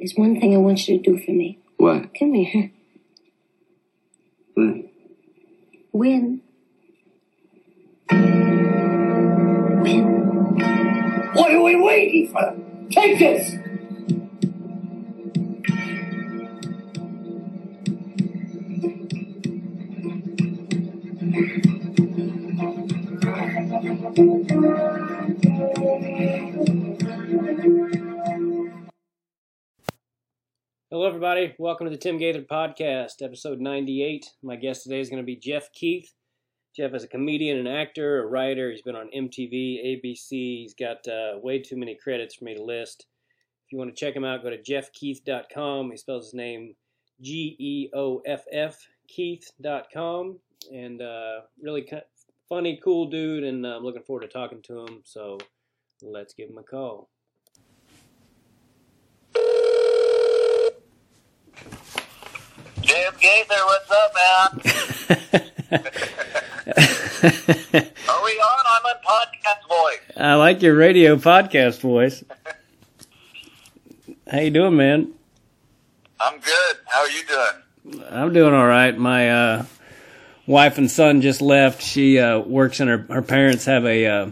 There's one thing I want you to do for me. What? Come here. What? Win. Win. What are we waiting for? Take this! Hello, everybody. Welcome to the Tim Gaither Podcast, episode 98. My guest today is going to be Geoff Keith. Jeff is a comedian, an actor, a writer. He's been on MTV, ABC. He's got uh, way too many credits for me to list. If you want to check him out, go to geoffkeith.com. He spells his name G E O F F, Keith.com. And uh, really kind funny, cool dude, and uh, I'm looking forward to talking to him. So let's give him a call. Jim Gaither, what's up, man? Are we on? I'm on podcast voice. I like your radio podcast voice. How you doing, man? I'm good. How are you doing? I'm doing all right. My uh, wife and son just left. She uh, works in her her parents have a uh,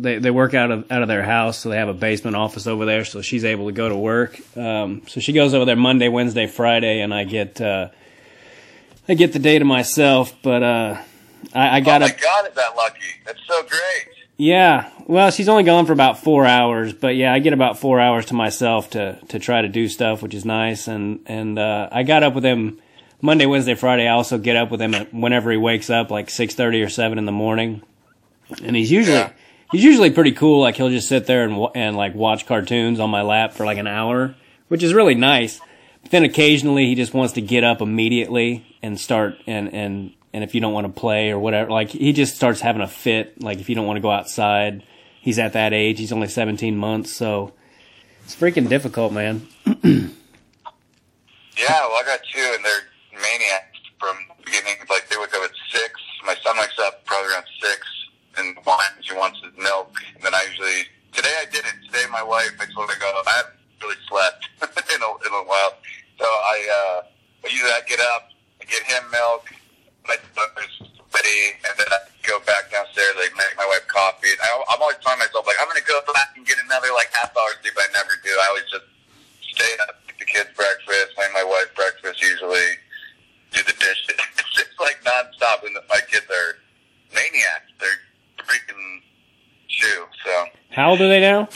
they they work out of out of their house, so they have a basement office over there. So she's able to go to work. Um, so she goes over there Monday, Wednesday, Friday, and I get uh, I get the day to myself. But uh, I, I Oh got my to God, is that lucky? That's so great. yeah. Well, she's only gone for about four hours, but yeah, I get about four hours to myself to to try to do stuff, which is nice. And and uh, I got up with him Monday, Wednesday, Friday. I also get up with him whenever he wakes up, like six thirty or seven in the morning. And he's usually Yeah. He's usually pretty cool. Like he'll just sit there and and like watch cartoons on my lap for like an hour, which is really nice. But then occasionally he just wants to get up immediately and start and and and if you don't want to play or whatever, like he just starts having a fit. Like if you don't want to go outside, he's at that age. He's only 17 months, so it's freaking difficult, man. Yeah, well, I got two, and they're old are they now?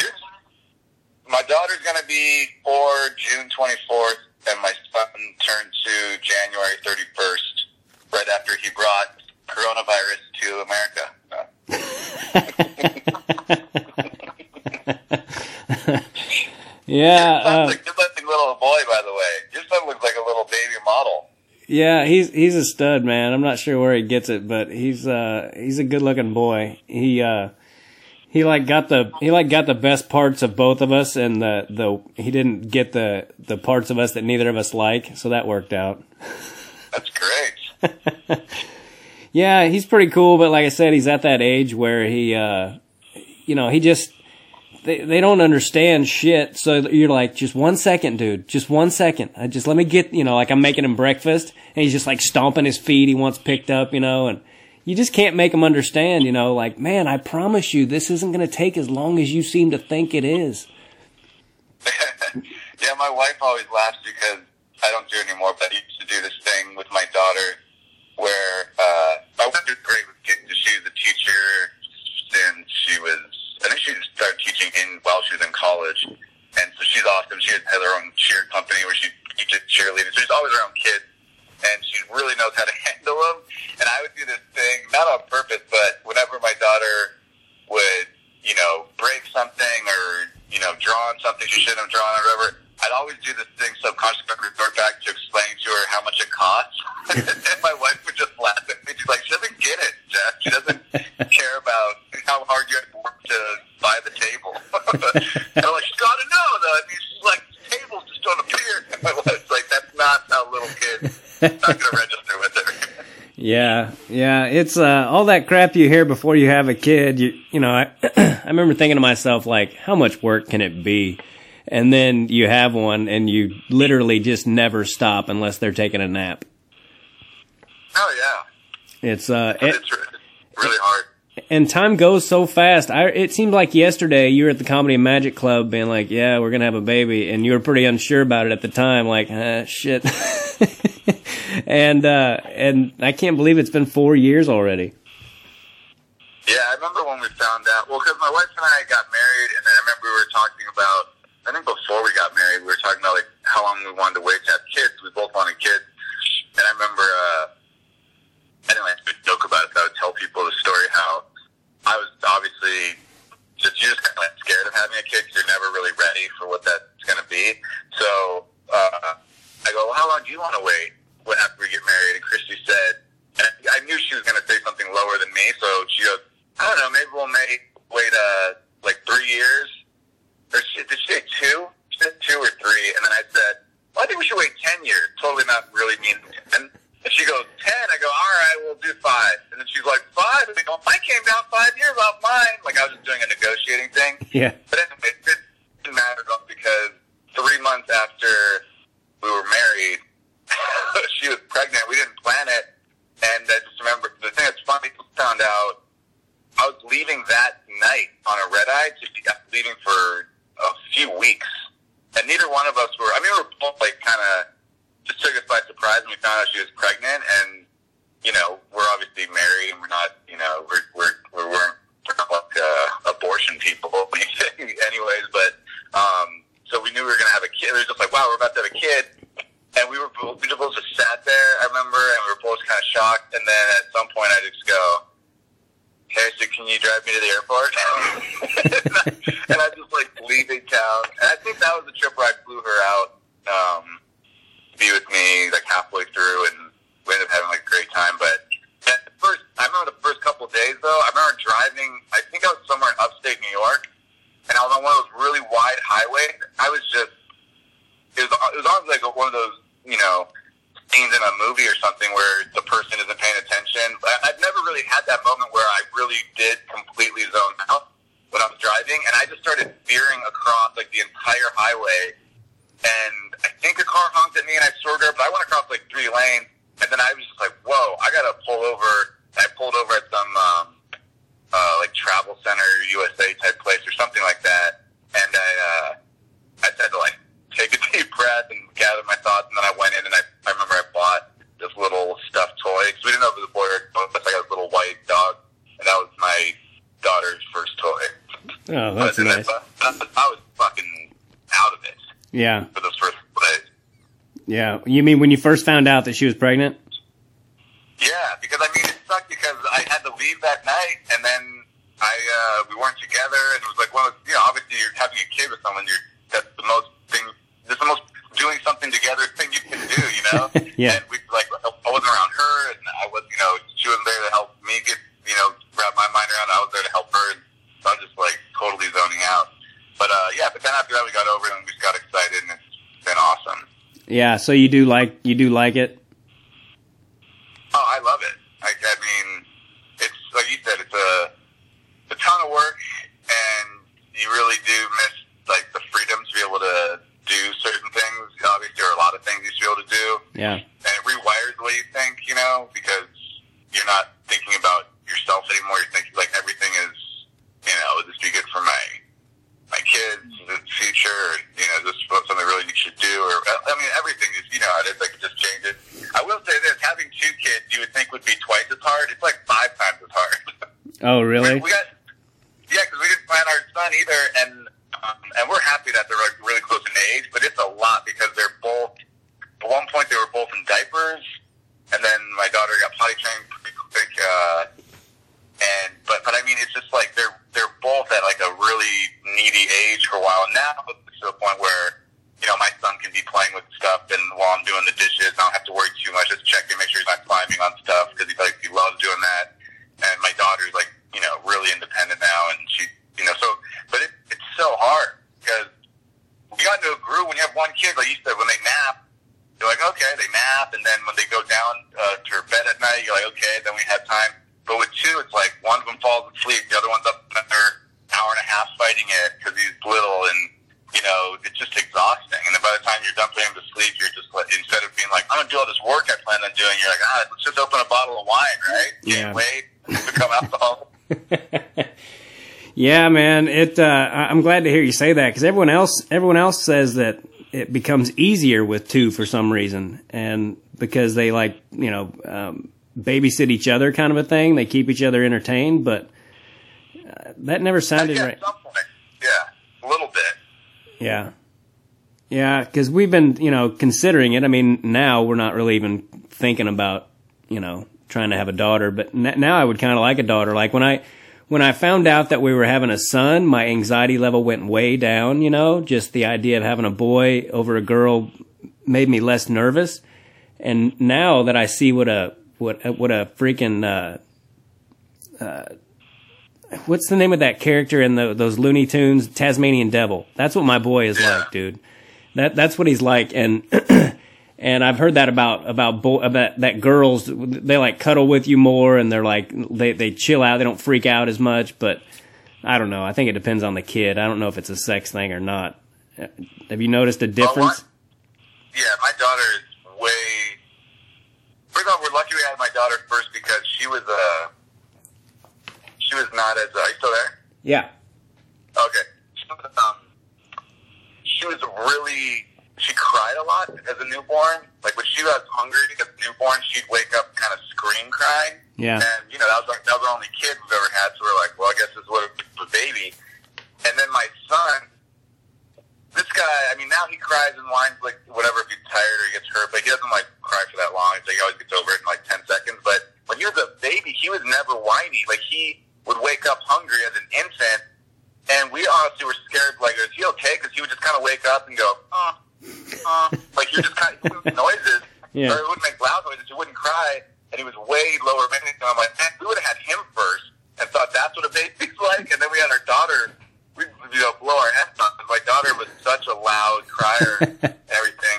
my daughter's gonna be four June 24th, and my son turned to January 31st, right after he brought coronavirus to America. yeah, uh, like a good-looking little boy, by the way. Your son looks like a little baby model. yeah, he's he's a stud, man. I'm not sure where he gets it, but he's uh he's a good looking boy. He uh he like got the he like got the best parts of both of us, and the the he didn't get the the parts of us that neither of us like, so that worked out. That's great. Yeah, he's pretty cool, but like I said, he's at that age where he, uh, you know, he just, they, they don't understand shit. So you're like, just one second, dude, just one second. I just let me get, you know, like I'm making him breakfast and he's just like stomping his feet. He wants picked up, you know, and you just can't make them understand, you know, like, man, I promise you this isn't going to take as long as you seem to think it is. yeah, my wife always laughs because I don't do it anymore, but I used to do this thing with my daughter where uh, my wife was great with kids. She was a teacher since she was, I think she started teaching in while she was in college. And so she's awesome. She has her own cheer company where she teaches cheerleaders. So she's always around kids. And she really knows how to handle them. And I would do this thing, not on purpose, but whenever my daughter would, you know, break something or, you know, draw on something she shouldn't have drawn or whatever, I'd always do this thing subconsciously, I'd resort back to explaining to her how much it costs. and my wife would just laugh at me. She's like, she doesn't get it, Geoff. She doesn't care about how hard you had to work to buy the table. and I'm like, she's got to know, though. I mean, she's like, tables just don't appear. And my wife's like, that's not how little kids, not going to register with her. Yeah, yeah, it's uh, all that crap you hear before you have a kid. You, you know, I, I remember thinking to myself, like, how much work can it be? and then you have one, and you literally just never stop unless they're taking a nap. Oh yeah, It's uh, it, it's really hard. and time goes so fast. I it seemed like yesterday you were at the Comedy and Magic Club, being like, "Yeah, we're gonna have a baby," and you were pretty unsure about it at the time, like, uh, "Shit." and uh, and I can't believe it's been four years already. Yeah, I remember when we found out. Well, because my wife and I got married, and then I remember we were talking about. I think before we got married, we were talking about like how long we wanted to wait to have kids. We both wanted kids, and I remember. uh I didn't like to joke about it. But I would tell people the story how I was obviously just you're just kind of like scared of having a kid because you're never really ready for what that's going to be. So uh, I go, well, how long do you want to wait after we get married? And Christy said, and I knew she was going to say something lower than me, so she goes, I don't know, maybe we'll make wait uh like three years. Or she, did she say two? She said two or three, and then I said, well, I think we should wait ten years. Totally not really mean. And and she goes ten. I go, all right, we'll do five. And then she's like five. And I go, I came down five years off mine. Like I was just doing a negotiating thing. Yeah. But anyway, it didn't matter though because three months after we were married, she was pregnant. We didn't plan it, and I just remember the thing that's funny. Found out I was leaving that night on a red eye to be leaving for a few weeks, and neither one of us were. I mean, we were both like kind of just took us by surprise, and we found out she was pregnant, and you know, we're obviously married, and we're not, you know, we're we're we weren't we're not like uh, abortion people, anyways. But um, so we knew we were gonna have a kid. It was just like, wow, we're about to have a kid, and we were both, we both just sat there. I remember, and we were both kind of shocked. And then at some point, I just go, "Hey, so can you drive me to the airport?" and, I, and I just like leaving town, and I think that was the trip where I flew her out. Um, to be with me like halfway through, and we ended up having like a great time. But at the first, I remember the first couple of days though. I remember driving. I think I was somewhere in upstate New York, and I was on one of those really wide highways. I was just it was it was almost like one of those you know scenes in a movie or something where the person isn't paying attention. I, I've never really had that moment where I really did completely zone out when I was driving, and I just started veering across like the entire highway and I think a car honked at me and I swerved over, but I went across like three lanes, and then I was just like, whoa, I gotta pull over. And I pulled over at some, um, uh, like travel center, USA type place or something like that, and I, uh, I just had to like take a deep breath and gather my thoughts, and then I went in and I, I remember I bought this little stuffed toy, because we didn't know if it was a boy or a girl, but I got this little white dog, and that was my daughter's first toy. Oh, that's But then nice. I, I was fucking out of it Yeah, for those first days. yeah. You mean when you first found out that she was pregnant? Yeah, because I mean, it sucked because I had to leave that night, and then I uh, we weren't together, and it was like one of those, you know, obviously you're having a kid with someone, you're that's the most thing, that's the most doing something together thing you can do, you know. Yeah. And we like I wasn't around her, and I was, you know, she wasn't there to help me get, you know, wrap my mind around. it. I was there to help her, and so I was just like totally zoning out. But uh, yeah, but then after that we got over it, and we just got excited, and it's been awesome. Yeah. So you do like you do like it? Oh, I love it. I, I mean, it's like you said, it's a a ton of work, and you really do miss like the freedom to be able to do certain things. Obviously, there are a lot of things you should be able to do, Yeah. and it rewires the way you think. You know, because you're not thinking about yourself anymore. You're thinking like everything is, you know, would this be good for my my kids, the future? Or, you know, is this something I really should do? Or I mean, everything is, you know, how it is like it just changes. I will say this: having two kids, you would think would be twice as hard. It's like five times as hard. Oh, really? We got yeah, because we didn't plan our son either, and um, and we're happy that they're like really close in age, but it's a lot because they're both. At one point, they were both in diapers, and then my daughter got potty trained pretty quick. Uh, and but but I mean, it's just like they're they're both at like a really needy age for a while. And now it's to the point where you know my son can be playing with stuff, and while I'm doing the dishes, I don't have to worry too much. Just check and make sure he's not climbing on stuff because he like he loves doing that. And my daughter's like you know really independent now, and she you know so. But it, it's so hard because we got into a groove when you have one kid, like you said, when they nap. You're like, okay, they nap, and then when they go down uh, to her bed at night, you're like, okay, then we have time. But with two, it's like one of them falls asleep, the other one's up another hour and a half fighting it because he's little, and you you know, it's just exhausting. And then by the time you're done putting him to sleep, you're just like, instead of being like, I'm gonna do all this work I plan on doing, you're like, ah, let's just open a bottle of wine, right? Yeah. Can't wait to become alcohol. Yeah, man. It. Uh, I'm glad to hear you say that because everyone else, everyone else says that it becomes easier with two for some reason, and because they like, you know, um, babysit each other, kind of a thing. They keep each other entertained, but uh, that never sounded right. at some point. Yeah, a little bit. Yeah. Yeah, because we've been, you know, considering it. I mean, now we're not really even thinking about, you know, trying to have a daughter. But n- now I would kind of like a daughter. Like when I, when I found out that we were having a son, my anxiety level went way down. You know, just the idea of having a boy over a girl made me less nervous. And now that I see what a what what a freaking uh, uh, what's the name of that character in the, those Looney Tunes, Tasmanian Devil? That's what my boy is like, dude. That that's what he's like, and and I've heard that about about boy, about that girls they like cuddle with you more, and they're like they they chill out, they don't freak out as much. But I don't know. I think it depends on the kid. I don't know if it's a sex thing or not. Have you noticed a difference? Yeah, my daughter is way. First of all, we're lucky we had my daughter first because she was uh she was not as. Uh, are you still there? Yeah. Okay. She was, um, she was really. She cried a lot as a newborn. Like when she was hungry as a newborn, she'd wake up kind of scream crying. Yeah. And you know that was like, that was our only kid we've ever had. So we're like, well, I guess this is what a baby. And then my son, this guy, I mean, now he cries and whines like whatever if he's tired or he gets hurt, but he doesn't like cry for that long. Like he always gets over it in like ten seconds. But when he was a baby, he was never whiny. Like he would wake up hungry as an infant, and we honestly were scared. Like, is he okay? Because he would just kind of wake up and go, uh, uh, like he would just kind of noises. Yeah. Or he wouldn't make loud noises. He wouldn't cry, and he was way lower maintenance. And I'm like, man, we would have had him first and thought that's what a baby's like. And then we had our daughter. We you know blow our heads off. My daughter was such a loud crier and everything.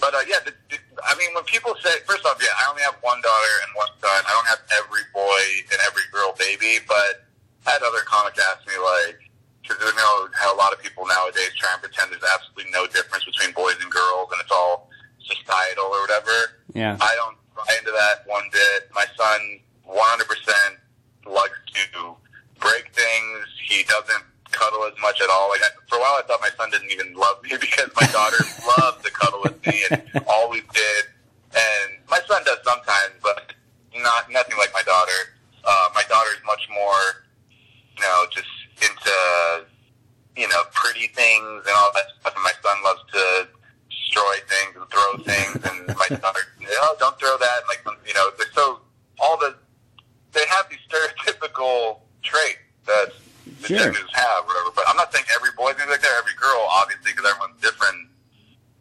But uh, yeah, the, the, I mean, when people say, first off, yeah, I only have one daughter and one son. I don't have every boy and every girl baby, but I had other comics ask me like, because you know how a lot of people nowadays try and pretend there's absolutely no difference between boys and girls, and it's all societal or whatever. Yeah. I don't buy into that one bit. My son 100% likes to break things. He doesn't cuddle as much at all. Like I, for a while, I thought my son didn't even love me because my daughter loved to cuddle with me and always did. And my son does sometimes, but not nothing like my daughter. Uh, my daughter's much more, you know, just into you know pretty things and all that stuff. And my son loves to destroy things and throw things. And my daughter, oh, don't throw that. And like you know, they're so all the they have these stereotypical traits that the Sure. genders have, whatever. But I'm not saying every boy's gonna be like that, every girl, obviously, because everyone's different.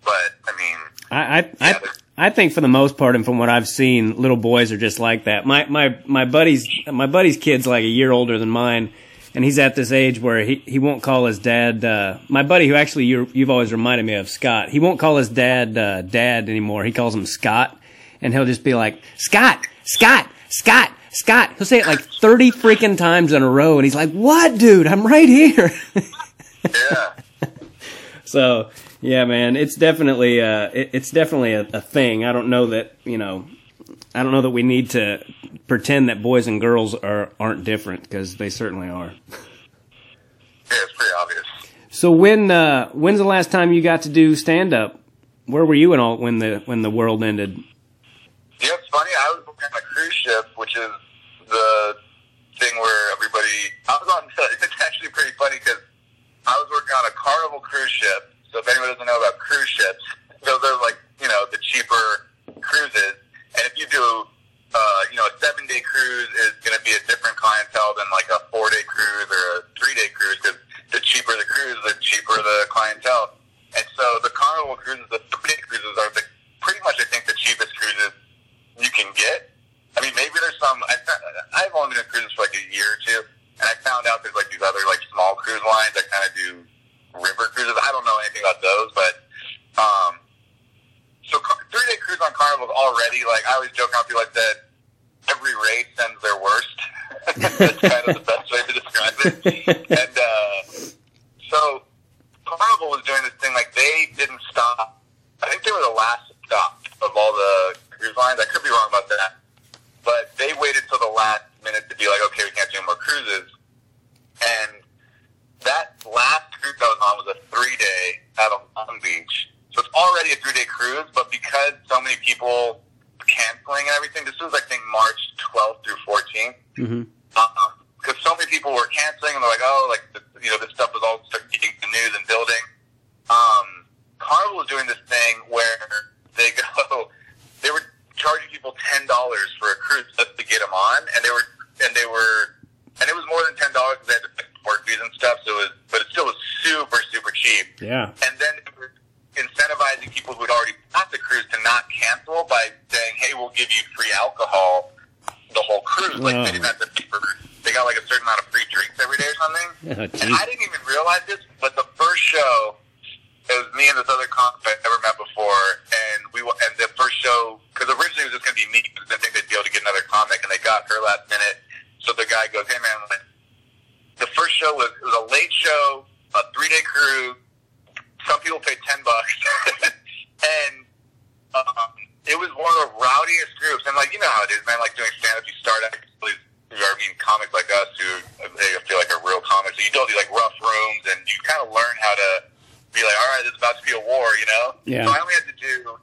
But I mean, I I, Yeah, I I think for the most part, and from what I've seen, little boys are just like that. My my my buddy's my buddy's kid's like a year older than mine, and he's at this age where he he won't call his dad. Uh, my buddy, who actually you you've always reminded me of, Scott. He won't call his dad uh, dad anymore. He calls him Scott, and he'll just be like Scott, Scott, Scott. Scott, he'll say it like 30 freaking times in a row, and he's like, What, dude? I'm right here. yeah. So yeah, man, it's definitely uh, it, it's definitely a, a thing. I don't know that you know, I don't know that we need to pretend that boys and girls are aren't different because they certainly are. Yeah, it's pretty obvious. So when uh, when's the last time you got to do stand up? Where were you and all when the when the world ended? Yeah, it's funny. I was on a cruise ship, which is the thing where everybody. I was on. It's actually pretty funny because I was working on a Carnival cruise ship. So if anyone doesn't know about cruise ships, those are like you know the cheaper cruises. And if you do, uh, you know, a seven day cruise is going to be a different clientele than like a four day cruise or a three day cruise because the cheaper the cruise, the cheaper the clientele. And so the Carnival cruises, the three day cruises are the, pretty much I think the cheapest cruises you can get. I mean, maybe there's some. I, I've only been on cruises for like a year or two, and I found out there's like these other like small cruise lines that kind of do river cruises. I don't know anything about those, but um, so three day cruise on Carnival is already like I always joke on people like that. Every race sends their worst. That's kind of the best way to describe it. And uh, so Carnival was doing this thing like they didn't stop. I think they were the last stop of all the cruise lines. I could be wrong about that, but they waited till the last minute to be like, okay, we can't do more cruises. And that last cruise I was on was a three day out of Long Beach so it's already a three day cruise, but because so many people canceling and everything, this was I think March 12th through 14th. Mm-hmm. Because so many people were canceling, and they're like, "Oh, like the, you know, this stuff was all getting the news and building." Um, Carnival was doing this thing where they go, they were charging people ten dollars for a cruise just to get them on, and they were, and they were, and it was more than ten dollars because they had to pay port fees and stuff. So it was, but it still was super, super cheap. Yeah. And then they were incentivizing people who had already bought the cruise to not cancel by saying, "Hey, we'll give you free alcohol the whole cruise." Like they Oh. didn't have to pay for. They got like a certain amount of free drinks every day or something. Oh, And geez. I didn't even realize this, but the first show, it was me and this other comic I'd never met before, and we wa- and the first show because originally it was just going to be me because I didn't think they'd be able to get another comic, and they got her last minute. So the guy goes, "Hey man, like, the first show was it was a late show, a three day cruise. Some people paid ten bucks, and um, it was one of the rowdiest groups. And like you know how it is, man. Like doing stand up, you start out with who are, I mean, comics like us who uh, they feel like are real comics. So you go to these like rough rooms, and you kind of learn how to be like, all right, this is about to be a war, you know. Yeah. So I only had to do.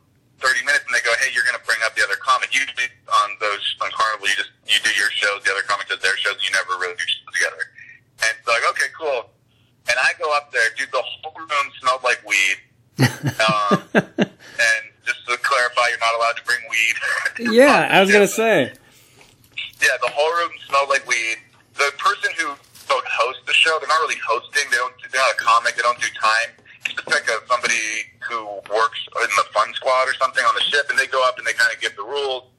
30 minutes and they go, hey, you're going to bring up the other comic. Usually on those, on Carnival, you just, you do your shows, the other comic does their shows, you never really do shows together. And so like, okay, cool. And I go up there, dude, the whole room smelled like weed. Um, and just to clarify, you're not allowed to bring weed. yeah, I was gonna say. Yeah, the whole room smelled like weed. The person who host the show, they're not really hosting. They don't. They're not a comic. They don't do time. It's just like a, somebody who works in the fun squad or something on the ship, and they go up and they kind of give the rules.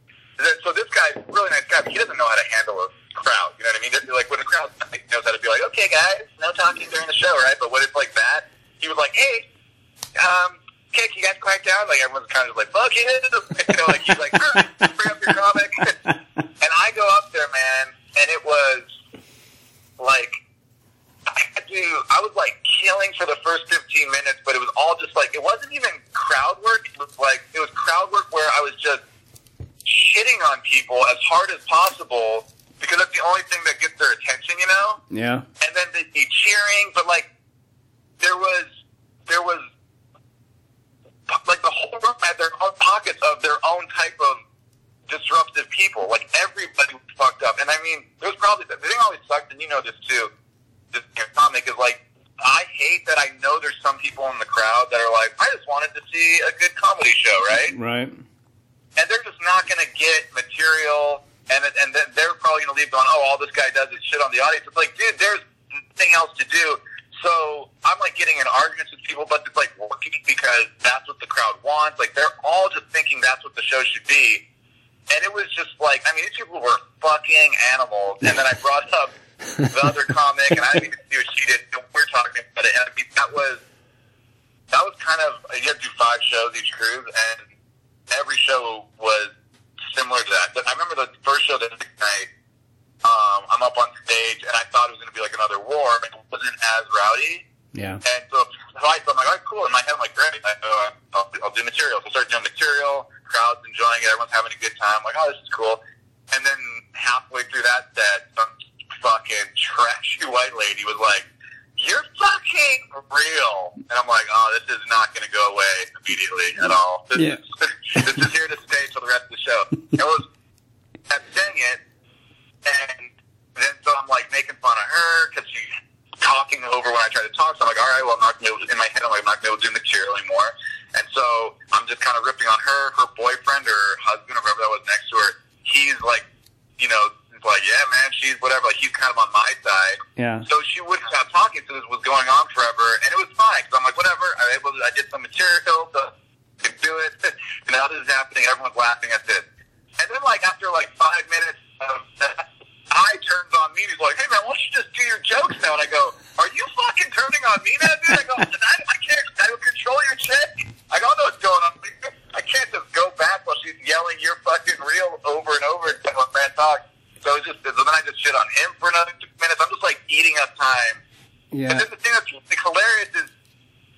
So this guy's a really nice guy, but he doesn't know how to handle a crowd. You know what I mean? Just Like when a crowd knows how to be like, okay, guys, no talking during the show, right? But when it's like that, he was like, hey, um, okay, can you guys quiet down? Like everyone's kind of like, fuck you, you know, like he's like, "All right, bring up your comic. And I go up there, man, and it was like I had to. I was like killing for the first fifteen minutes, but it was all just like it wasn't even crowd work. It was like it was crowd work where I was just shitting on people as hard as possible because that's the only thing that gets their attention, you know. Yeah. And then they'd be cheering, but like there was there was like the whole room had their pockets of their own type of disruptive people. Like everybody was fucked up. And I mean, there was probably the thing always sucked, and you know this too. This comic is like, I hate that I know there's some people in the crowd that are like, I just wanted to see a good comedy show, right? Right. and they're just not going to get material, and and then they're probably going to leave going, oh, all this guy does is shit on the audience. It's like, dude, there's nothing else to do. So I'm like getting in arguments with people, but it's like working because that's crowd wants. Like they're all just thinking that's what the show should be, and it was just like, I mean, these people were fucking animals. And then I brought up the other comic, and I didn't even see what she did. We're talking about it, and I mean, that was that was kind of you have to do five shows each cruise, and every show was similar to that. But I remember the first show next night. Um, I'm up on stage, and I thought it was going to be like another war, but it wasn't as rowdy. Yeah. And so, so I thought, I'm like, all right, cool. In my head, I'm like, great. I know I'll, I'll do material. So I started doing material. Crowd's enjoying it. Everyone's having a good time. I'm like, oh, this is cool. And then halfway through that set, some fucking trashy white lady was like, you're fucking real. And I'm like, oh, this is not going to go away immediately at all. This, Yeah. is, this is here to stay for the rest of the show. It was, kept saying it, and then so I'm like making fun of her because she's talking over when I try to talk. So I'm like, all right, well, I'm not gonna be able to, in my head, I'm like, I'm not gonna be able to do material anymore. And so I'm just kind of ripping on her, her boyfriend or husband or whoever that was next to her. He's like, you know, like, yeah, man, she's whatever. Like he's kind of on my side. Yeah. So she wouldn't stop talking, so this was going on forever, and it was fine. So I'm like, whatever. I able to, I did some material to, to do it, and now this is happening. Everyone's laughing at this, and then like after like five minutes of that, I turns on me. and He's like, hey man, why don't you just do your jokes now? And I go, are you fucking turning on me now, dude? I go, I, I can't. I don't control your shit. I don't know what's going on. I can't just go back while she's yelling, "You're fucking real" over and over and telling man talk. So it was just, so then I just shit on him for another two minutes. I'm just like eating up time. And Yeah. then the thing that's like, hilarious is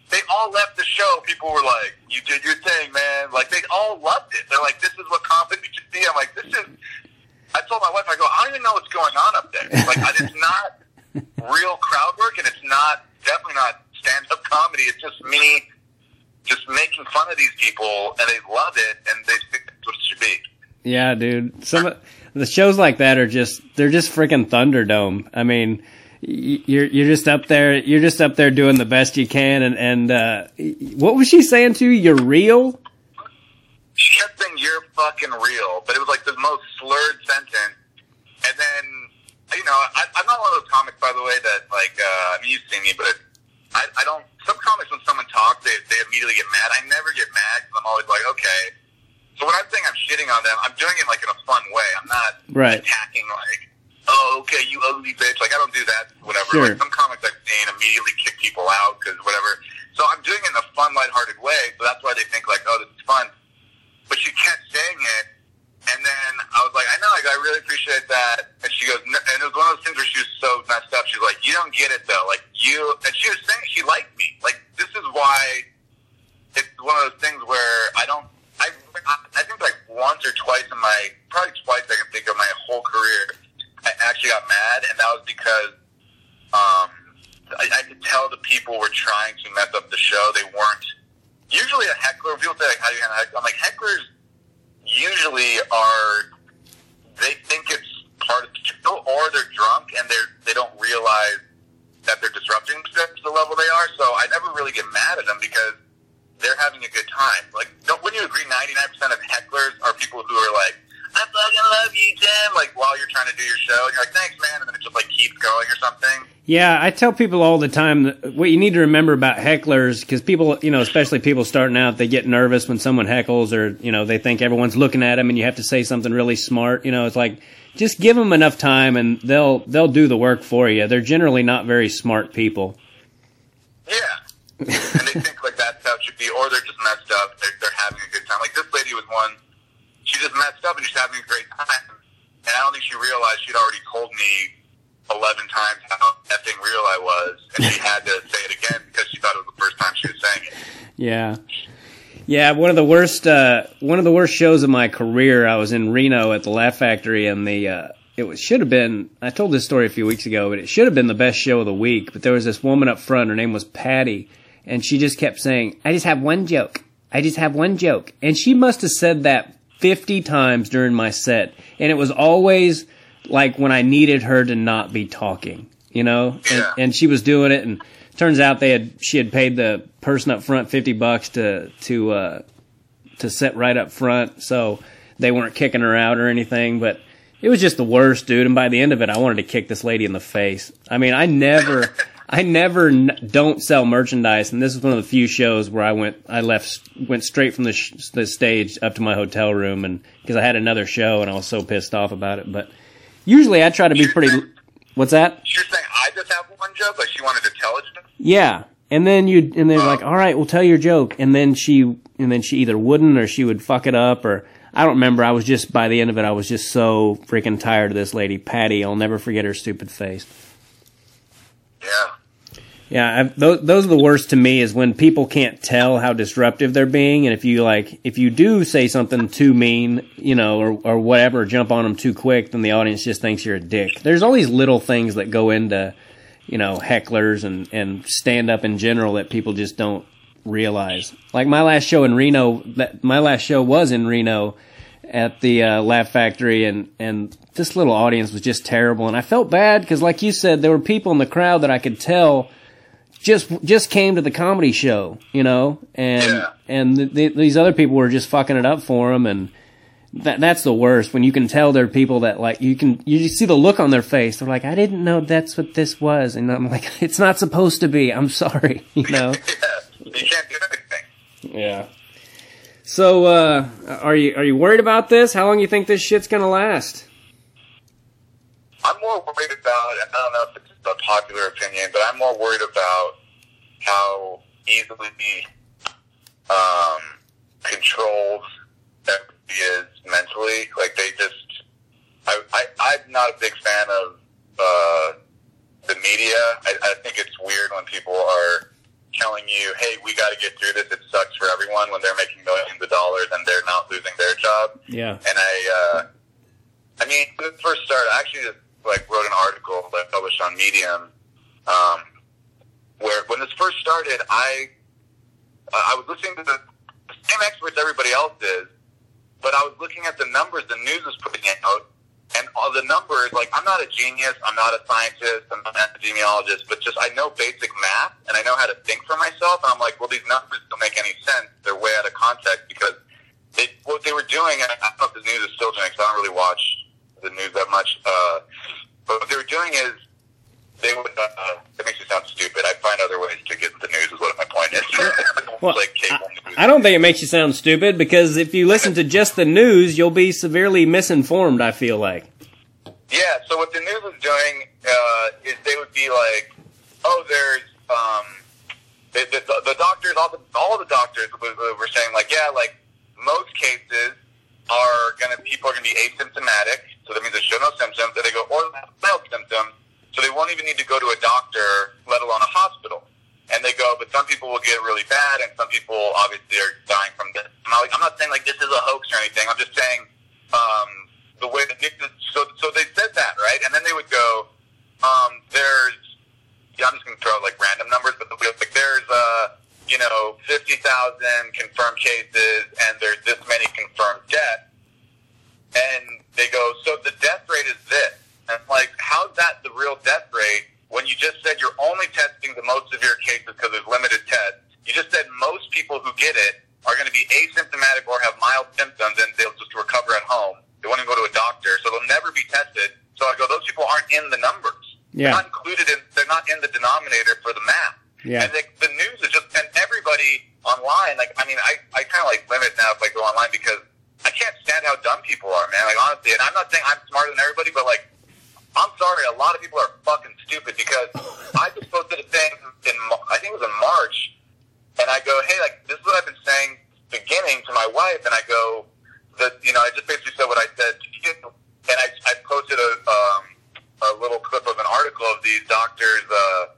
they all left the show. People were like, "You did your thing, man!" Like they all loved it. They're like, "This is what comedy should be." I'm like, "This is." I told my wife, I go, "I don't even know what's going on up there. Like, it's not real crowd work, and it's not definitely not stand up comedy. It's just me just making fun of these people, and they love it, and they think that's what it should be. Yeah, dude. Some of the shows like that are just they're just freaking Thunderdome. I mean, you're you're just up there you're just up there doing the best you can and and uh what was she saying to you? You're real? She kept saying you're fucking real, but it was like the most slurred sentence. And then, you know, I, I'm not one of those comics, by the way, that like uh, I mean, you've seen me, but I, I don't. Some comics, when someone talks, they they immediately get mad. I never get mad because I'm always like, okay. So when I'm saying I'm shitting on them, I'm doing it like in a fun way. I'm not Right. attacking like, oh, okay, you ugly bitch. Like I don't do that. Whatever. Sure. Like some comics I've seen immediately kick people out because whatever. So I'm doing it in a fun, lighthearted way. So that's why they think like, oh, this is fun. But she kept saying it, and then I was like, I know, like, I really appreciate that. And she goes, "No," and it was one of those things where she was so messed up. She's like, you don't get it though. Like you, and she was saying she liked me. Like this is why it's one of those things where I don't. I I think like once or twice in my probably twice I can think of my whole career, I actually got mad, and that was because um, I, I could tell the people were trying to mess up the show. They weren't. Usually a heckler, people say like, how do you handle heckler? I'm like, hecklers usually are, they think it's part of the show, or they're drunk and they're, they don't realize that they're disrupting to the level they are. So I never really get mad at them because they're having a good time. Like, don't, wouldn't you agree 99% of hecklers are people who are like, I fucking love you, Tim, like while you're trying to do your show. And you're like, thanks, man. And then it just like keeps going or something. Yeah, I tell people all the time that what you need to remember about hecklers, because people, you know, especially people starting out, they get nervous when someone heckles, or you know, they think everyone's looking at them, and you have to say something really smart. You know, it's like just give them enough time, and they'll they'll do the work for you. They're generally not very smart people. Yeah. and they think like that's how it should be, or they're just messed up. They're, they're having a good time. Like this lady was one. She just messed up and she's having a great time. And I don't think she realized she'd already told me eleven times how effing real I was, and she had to say it again because she thought it was the first time she was saying it. Yeah. Yeah, one of the worst uh, one of the worst shows of my career. I was in Reno at the Laugh Factory, and the uh, it was, should have been. I told this story a few weeks ago, but it should have been the best show of the week. But there was this woman up front. Her name was Patty, and she just kept saying, "I just have one joke. I just have one joke," and she must have said that fifty times during my set, and it was always like when I needed her to not be talking, you know. And, Yeah. and she was doing it, and turns out they had she had paid the person up front fifty bucks to to uh, to sit right up front, so they weren't kicking her out or anything. But it was just the worst, dude. And by the end of it, I wanted to kick this lady in the face. I mean, I never, I never n- don't sell merchandise, and this is one of the few shows where I went, I left, went straight from the, sh- the stage up to my hotel room, and because I had another show, and I was so pissed off about it. But usually, I try to be pretty. What's that? She was saying I just have one joke, like she wanted to tell it. Yeah. And then you and they're oh. like, all right, we'll tell your joke. And then she and then she either wouldn't or she would fuck it up or I don't remember. I was just by the end of it, I was just so freaking tired of this lady, Patty. I'll never forget her stupid face. Yeah. Yeah, I've, those those are the worst to me is when people can't tell how disruptive they're being, and if you like, if you do say something too mean, you know, or or whatever, jump on them too quick, then the audience just thinks you're a dick. There's all these little things that go into, you know, hecklers and and stand up in general that people just don't realize. Like my last show in Reno, that my last show was in Reno at the uh, Laugh Factory, and and this little audience was just terrible, and I felt bad because, like you said, there were people in the crowd that I could tell just just came to the comedy show, you know, and Yeah. and th- th- these other people were just fucking it up for him, and that that's the worst when you can tell there are people that like you can you see the look on their face. They're like, I didn't know that's what this was, and I'm like, it's not supposed to be. I'm sorry, you know. Yeah. You can't do anything. yeah. So, uh, are you are you worried about this? How long do you think this shit's gonna last? I'm more worried about, I don't know if popular opinion, but I'm more worried about how easily um, controlled everybody is mentally. Like they just, I, I, I'm not a big fan of uh, the media. I, I think it's weird when people are telling you, "Hey, we got to get through this. It sucks for everyone." When they're making millions of dollars and they're not losing their job. Yeah. And I, uh, I mean, when it first started, I actually just like wrote an article that I published on Medium, um, where when this first started, I uh, I was listening to the, same experts everybody else is, but I was looking at the numbers the news was putting out, and all the numbers. Like I'm not a genius, I'm not a scientist, I'm not an epidemiologist, but just I know basic math and I know how to think for myself. And I'm like, well, these numbers don't make any sense. They're way out of context because they, what they were doing. And I don't know if the news is still doing. Because I don't really watch the news that much. Uh, but what they were doing is they would. Uh, it makes me sound stupid. I find other ways to get the news. Is what my point is. Well, like cable news. I don't think it makes you sound stupid because if you listen to just the news, you'll be severely misinformed. I feel like. Yeah, so what the news was doing uh, is they would be like, "Oh, there's um, the, the, the doctors, all the all the doctors were, were saying like, yeah, like most cases are gonna people are gonna be asymptomatic, so that means they show no symptoms. They go or mild symptoms, so they won't even need to go to a doctor, let alone a hospital. And they go, but some people will get really bad, and some people obviously are dying from this. I'm not, like, I'm not saying like this is a hoax or anything. I'm just saying um, the way that so so they said that right, and then they would go, um, there's yeah, I'm just gonna throw out like random numbers, but like there's uh you know fifty thousand confirmed cases, and there's this many confirmed deaths, and they go, so the death rate is this, and it's like how's that the real death rate when you just said you're only testing the most severe cases because there's limited tests. You just said most people who get it are going to be asymptomatic or have mild symptoms, and they'll just recover at home. They won't even go to a doctor, so they'll never be tested. So I go, those people aren't in the numbers. They're Yeah. not included in. They're not in the denominator for the math. Yeah. And the, the news is just and everybody online. Like I mean, I I kind of like limit now if I go online because can't stand how dumb people are, man. Like honestly, and I'm not saying I'm smarter than everybody, but like I'm sorry, a lot of people are fucking stupid because I just posted a thing in I think it was in March, and I go, hey, like this is what I've been saying beginning to my wife, and I go that you know I just basically said what I said to you, and I I posted a um a little clip of an article of these doctors. Uh,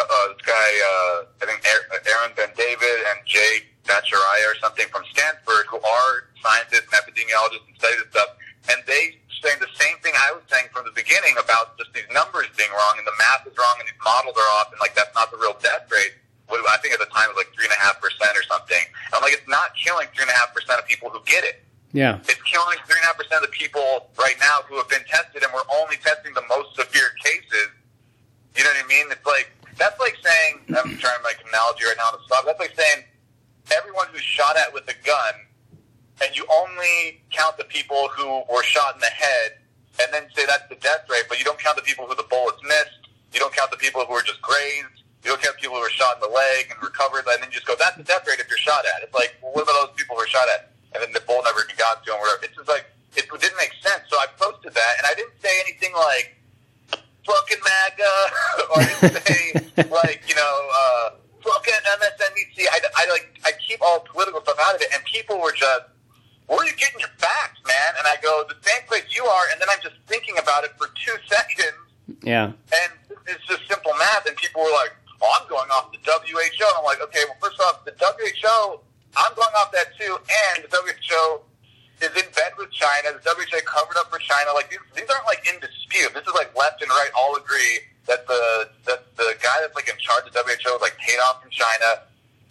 uh, this guy, uh, I think Eran- Aaron Ben David and Jay Bacharaya or something from Stanford, who are scientists and epidemiologists and study this stuff, and they saying the same thing I was saying from the beginning about just these numbers being wrong and the math is wrong and these models are off and like that's not the real death rate. What I think at the time it was like three and a half percent or something. I'm like, it's not killing three and a half percent of people who get it Yeah. it's killing three and a half percent of the people right now who have been tested, and we're only testing the most severe cases. You know what I mean? It's like that's like saying I'm trying to make an analogy right now to stop. That's like saying everyone who's shot at with a gun, and you only count the people who were shot in the head, and then say that's the death rate, but you don't count the people who the bullets missed. You don't count the people who were just grazed. You don't count people who were shot in the leg and recovered, and then you just go, that's the death rate if you're shot at. It's like, well, what about those people who were shot at? And then the bullet never even got to them, whatever. It's just like, it didn't make sense. So I posted that, and I didn't say anything like, fucking MAGA, or I didn't say, like, you know, uh, fucking MSNBC. I, I, like, I keep all political stuff out of it, and people were just, where are you getting your facts, man? And I go, the same place you are, and then I'm just thinking about it for two seconds, Yeah. and it's just simple math, and people were like, oh, I'm going off the WHO. And I'm like, okay, well, first off, the WHO, I'm going off that too, and the WHO is in bed with China. The WHO covered up for China. Like, these, these aren't like in dispute. WHO like paid off from China.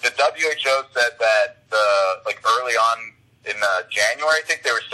The WHO said that, uh, like early on in uh, January, I think they were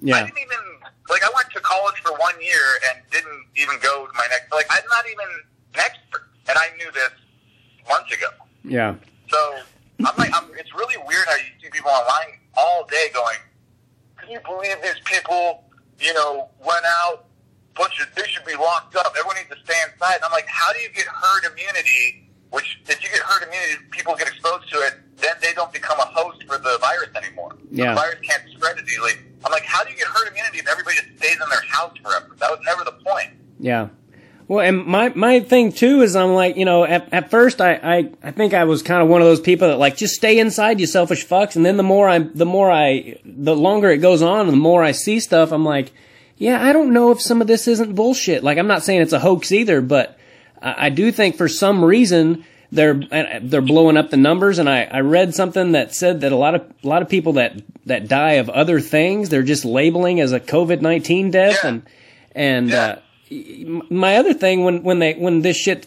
Yeah. I didn't even, like, I went to college for one year and didn't even go to my next, like, I'm not even an expert. And I knew this months ago. Yeah. So I'm like, I'm, it's really weird how you see people online all day going, "Can you believe these people? You know, went out, of they should be locked up. Everyone needs to stay inside." And I'm like, how do you get herd immunity? Which, if you get herd immunity, people get exposed to it, then they don't become a host for the virus anymore. Yeah. The virus can't spread as easily. I'm like, how do you get herd immunity if everybody just stays in their house forever? That was never the point. Yeah. Well, and my, my thing too is I'm like, you know, at, at first I, I, I think I was kind of one of those people that like, just stay inside, you selfish fucks. And then the more I, the more I, the longer it goes on the more I see stuff, I'm like, yeah, I don't know if some of this isn't bullshit. Like, I'm not saying it's a hoax either, but I, I do think for some reason they're, they're blowing up the numbers. And I, I read something that said that a lot of, a lot of people that, that die of other things, they're just labeling as a COVID-19 death. Yeah. And, and, Yeah. uh, my other thing when when they when this shit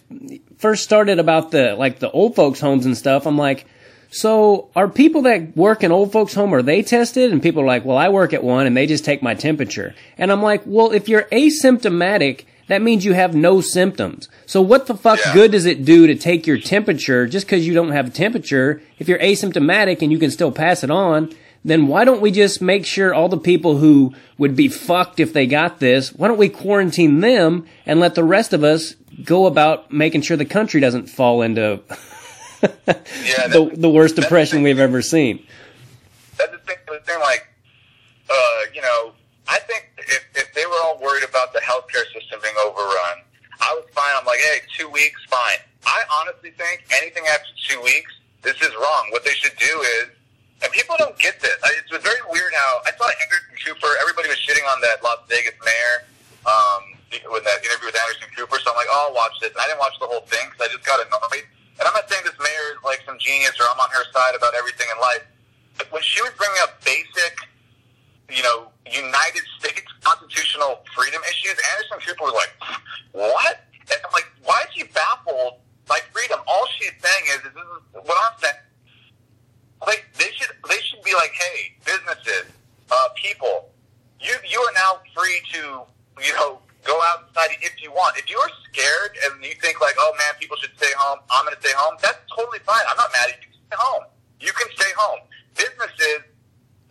first started about the like the old folks homes and stuff i'm like so are people that work in old folks home are they tested and people are like well i work at one and they just take my temperature and i'm like well if you're asymptomatic that means you have no symptoms so what the fuck Yeah. good does it do to take your temperature just because you don't have a temperature if you're asymptomatic and you can still pass it on then why don't we just make sure all the people who would be fucked if they got this, why don't we quarantine them and let the rest of us go about making sure the country doesn't fall into Yeah, the, the worst the depression thing. we've ever seen? that's the thing, the thing like, uh, you know, I think if, if they were all worried about the healthcare system being overrun, I was fine. I'm like, hey, two weeks, fine. I honestly think anything after two weeks, this is wrong. What they should do is, and people don't get this. It's very weird how I saw Anderson Cooper. Everybody was shitting on that Las Vegas mayor um, with that interview with Anderson Cooper. So I'm like, oh, I'll watch this. And I didn't watch the whole thing because I just got annoyed. And I'm not saying this mayor is like some genius or I'm on her side about everything in life. But when she was bringing up basic, you know, United States constitutional freedom issues, Anderson Cooper was like, what? And I'm like, why is she baffled by freedom? All she's saying is, is this is what I'm saying. Like, they should, they should be like, hey, businesses, uh, people, you, you are now free to, you know, go outside if you want. If you are scared and you think like, oh man, people should stay home, I'm going to stay home, that's totally fine. I'm not mad at you. Stay home. You can stay home. Businesses,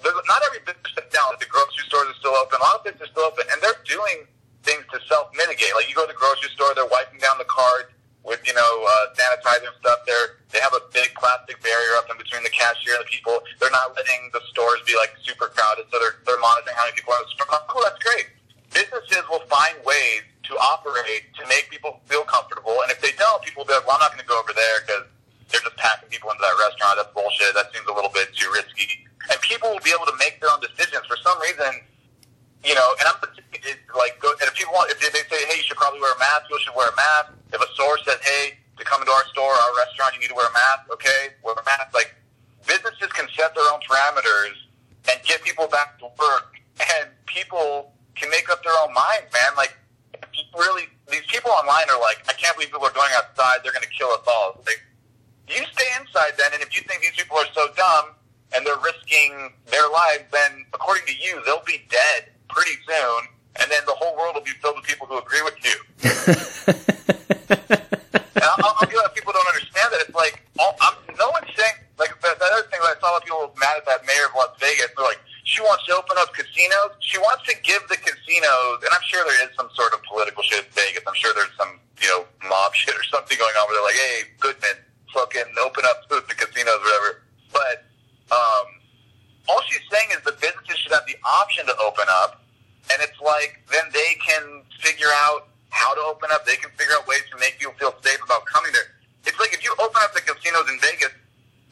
there's- not every business shut down. The grocery stores are still open. A lot of businesses are still open, and they're doing things to self-mitigate. Like you go to the grocery store, they're wiping down the carts with, you know, uh, sanitizer and stuff. They're, they have a big plastic barrier up in between the cashier and the people. They're not letting the stores be like super crowded, so they're, they're monitoring how many people are in the store. Oh, cool, that's great. Businesses will find ways to operate to make people feel comfortable, and if they don't, people will be like, well, I'm not going to go over there because they're just packing people into that restaurant. That's bullshit. That seems a little bit too risky. And people will be able to make their own decisions. For some reason, you know, and I'm it's like, and if people want, if they say, hey, you should probably wear a mask, you should wear a mask. If a source says, hey, to come into our store, our restaurant, you need to wear a mask, okay, wear a mask. Like, businesses can set their own parameters and get people back to work, and people can make up their own minds, man. Like, really, these people online are like, I can't believe people are going outside. They're going to kill us all. Like, you stay inside then, and if you think these people are so dumb and they're risking their lives, then according to you, they'll be dead pretty soon, and then the whole world will be filled with people who agree with you. And I'll, I'll be people don't understand that. It's like, all, I'm, no one's saying, like, the, the other thing that I saw a lot of people mad at that mayor of Las Vegas. They're like, she wants to open up casinos. She wants to give the casinos, and I'm sure there is some sort of political shit in Vegas. I'm sure there's some, you know, mob shit or something going on where they're like, hey, Goodman, fucking open up the casinos, or whatever. But um, all she's saying is the businesses should have the option to open up, and it's like then they can figure out how to open up. They can figure out ways to make you feel safe about coming there. It's like if you open up the casinos in Vegas,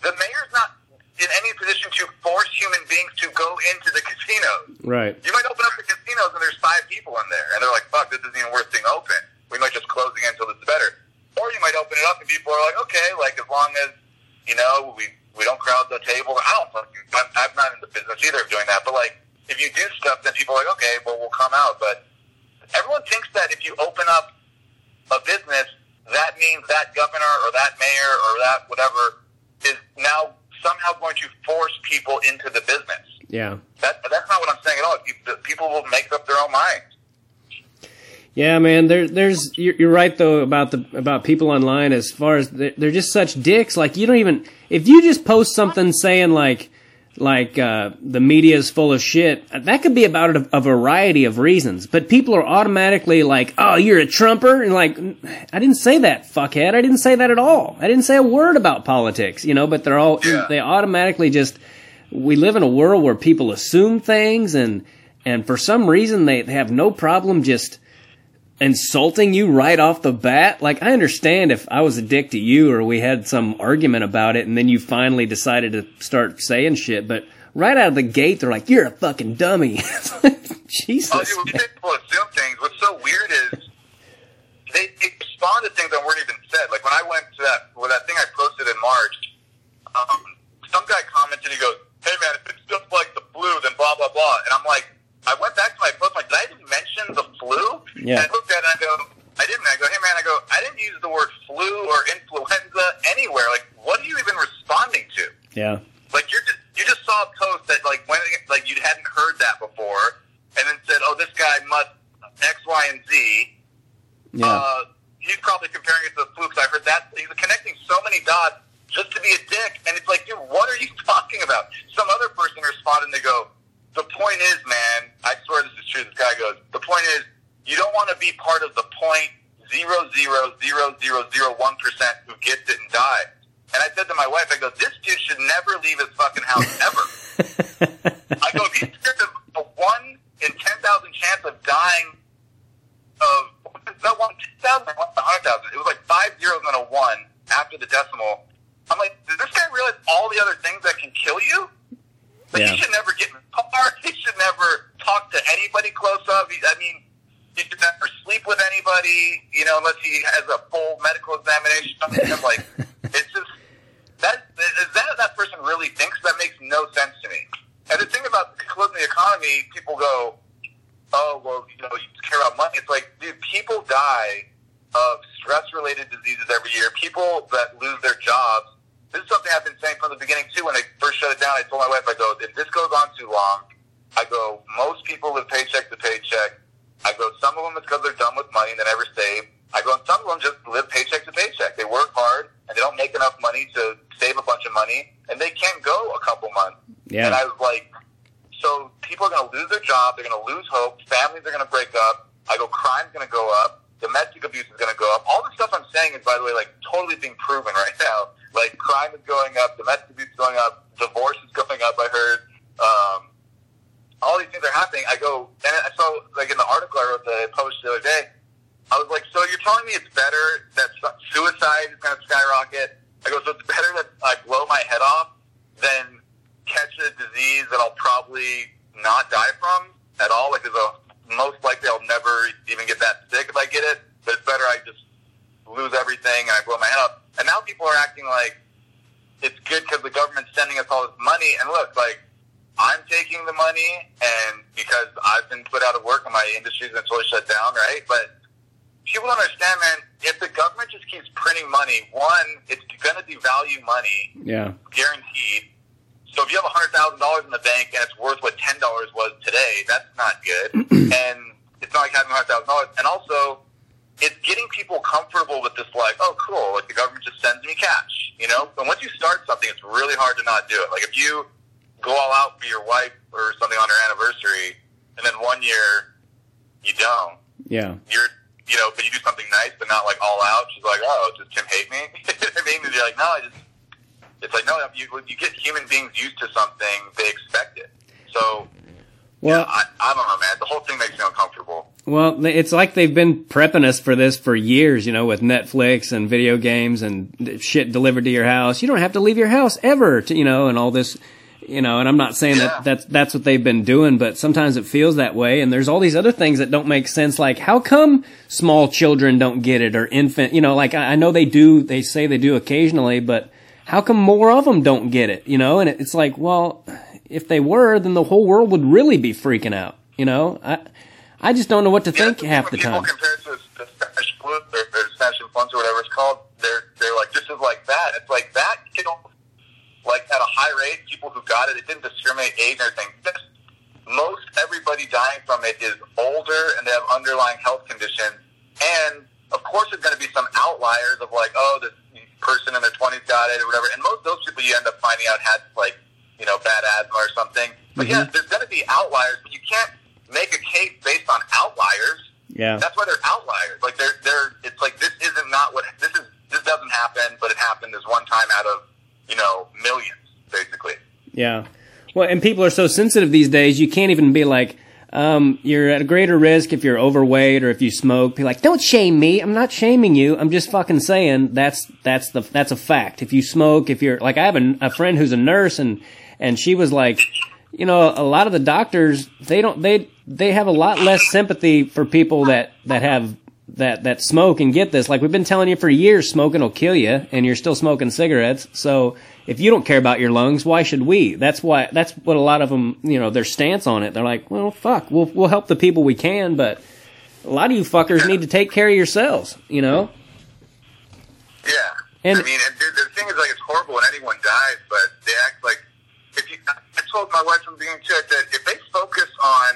the mayor's not in any position to force human beings to go into the casinos. Right. You might open up the casinos and there's five people in there, and they're like, "Fuck, this isn't even worth being open. We might just close again until it's better." Or you might open it up and people are like, "Okay, like as long as you know we we don't crowd the table." I don't. fucking- I'm, I'm not in the business either of doing that, but like if you do stuff, then people are like, "Okay, well we'll come out." But everyone thinks that if you open up a business, that means that governor or that mayor or that whatever is now somehow going to force people into the business. Yeah. That, that's not what I'm saying at all. People, will make up their own minds. Yeah, man. There, there's. You're, you're right though about the about people online. As far as they're, they're just such dicks. Like you don't even if you just post something saying like like uh, the media is full of shit. That could be about a, a variety of reasons. But people are automatically like, "Oh, you're a Trumper," and like, I didn't say that, fuckhead. I didn't say that at all. I didn't say a word about politics. You know, but they're all Yeah. they automatically just. We live in a world where people assume things and and for some reason they, they have no problem just insulting you right off the bat. Like I understand if I was a dick to you or we had some argument about it and then you finally decided to start saying shit, but right out of the gate they're like, You're a fucking dummy. Jesus. Oh, dude, when people assume things. What's so weird is they, they respond to things that weren't even said. Like when I went to that, well, that thing I posted in March, um, some guy commented, he goes, hey man, if it's just like the flu, then blah, blah, blah. And I'm like, I went back to my post, like, did I even mention the flu? Yeah. And I looked at it and I go, I didn't. I go, hey man, I go, I didn't use the word flu or influenza anywhere. Like, what are you even responding to? Yeah. Like you're just you just saw a post that like when like you hadn't heard that before, and then said, "Oh, this guy must X, Y, and Z." Yeah. Uh, he's probably comparing it to the flu because I heard that he's connecting so many dots just to be a dick, and it's like, dude, what are you talking about? Some other person responded and they go, "The point is, man, I swear this is true." This guy goes, "The point is, you don't want to be part of the point zero zero zero zero zero one percent who gets it and dies." And I said to my wife, I go, "This dude should never leave his fucking house ever." like, oh, cool, like the government just sends me cash, you know. And once you start something, it's really hard to not do it. Like if you go all out for your wife or something on her anniversary, and then one year you don't, Yeah. you're you know, but you do something nice, but not like all out. She's like, oh, does Tim hate me? I mean, you're like, no, I just. It's like no, you you get human beings used to something, they expect it. So, Well, I, I don't know, man. The whole thing makes me uncomfortable. Well, it's like they've been prepping us for this for years, you know, with Netflix and video games and shit delivered to your house. You don't have to leave your house ever, to, you know, and all this, you know, and I'm not saying that that's, that's what they've been doing, but sometimes it feels that way. And there's all these other things that don't make sense. Like, how come small children don't get it or infant, you know, like I, I know they do, they say they do occasionally, but how come more of them don't get it, you know? And it, it's like, well, if they were, then the whole world would really be freaking out, you know? I, I just don't know what to Yeah, think half the time. People compare it to the Spanish flu or, or Spanish influenza or whatever it's called. They're they're like this is like that. It's like that killed like at a high rate. People who got it, it didn't discriminate age and everything. This, most everybody dying from it is older and they have underlying health conditions. And of course, there's going to be some outliers of like, oh, this person in their 20s got it or whatever. And most of those people you end up finding out had like, you know, bad asthma or something. But yeah, mm-hmm. there's going to be outliers, but you can't make a case based on outliers. Yeah. That's why they're outliers. Like they're they're. It's like this isn't not what this is. This doesn't happen, but it happened this one time out of you know millions, basically. Yeah. Well, and people are so sensitive these days, you can't even be like, um, you're at a greater risk if you're overweight or if you smoke. Be like, don't shame me. I'm not shaming you. I'm just fucking saying that's, that's the, that's a fact. If you smoke, if you're, like, I have a, a friend who's a nurse and, and she was like, you know, a lot of the doctors, they don't, they, they have a lot less sympathy for people that, that have, that, that smoke and get this. Like we've been telling you for years, smoking will kill you and you're still smoking cigarettes. So if you don't care about your lungs, why should we? That's why, that's what a lot of them, you know, their stance on it. They're like, well, fuck, we'll, we'll help the people we can, but a lot of you fuckers need to take care of yourselves, you know? Yeah. And- I mean, the, the thing is, like, it's horrible when anyone dies, but they act like if you. I told my wife from the beginning too that if they focus on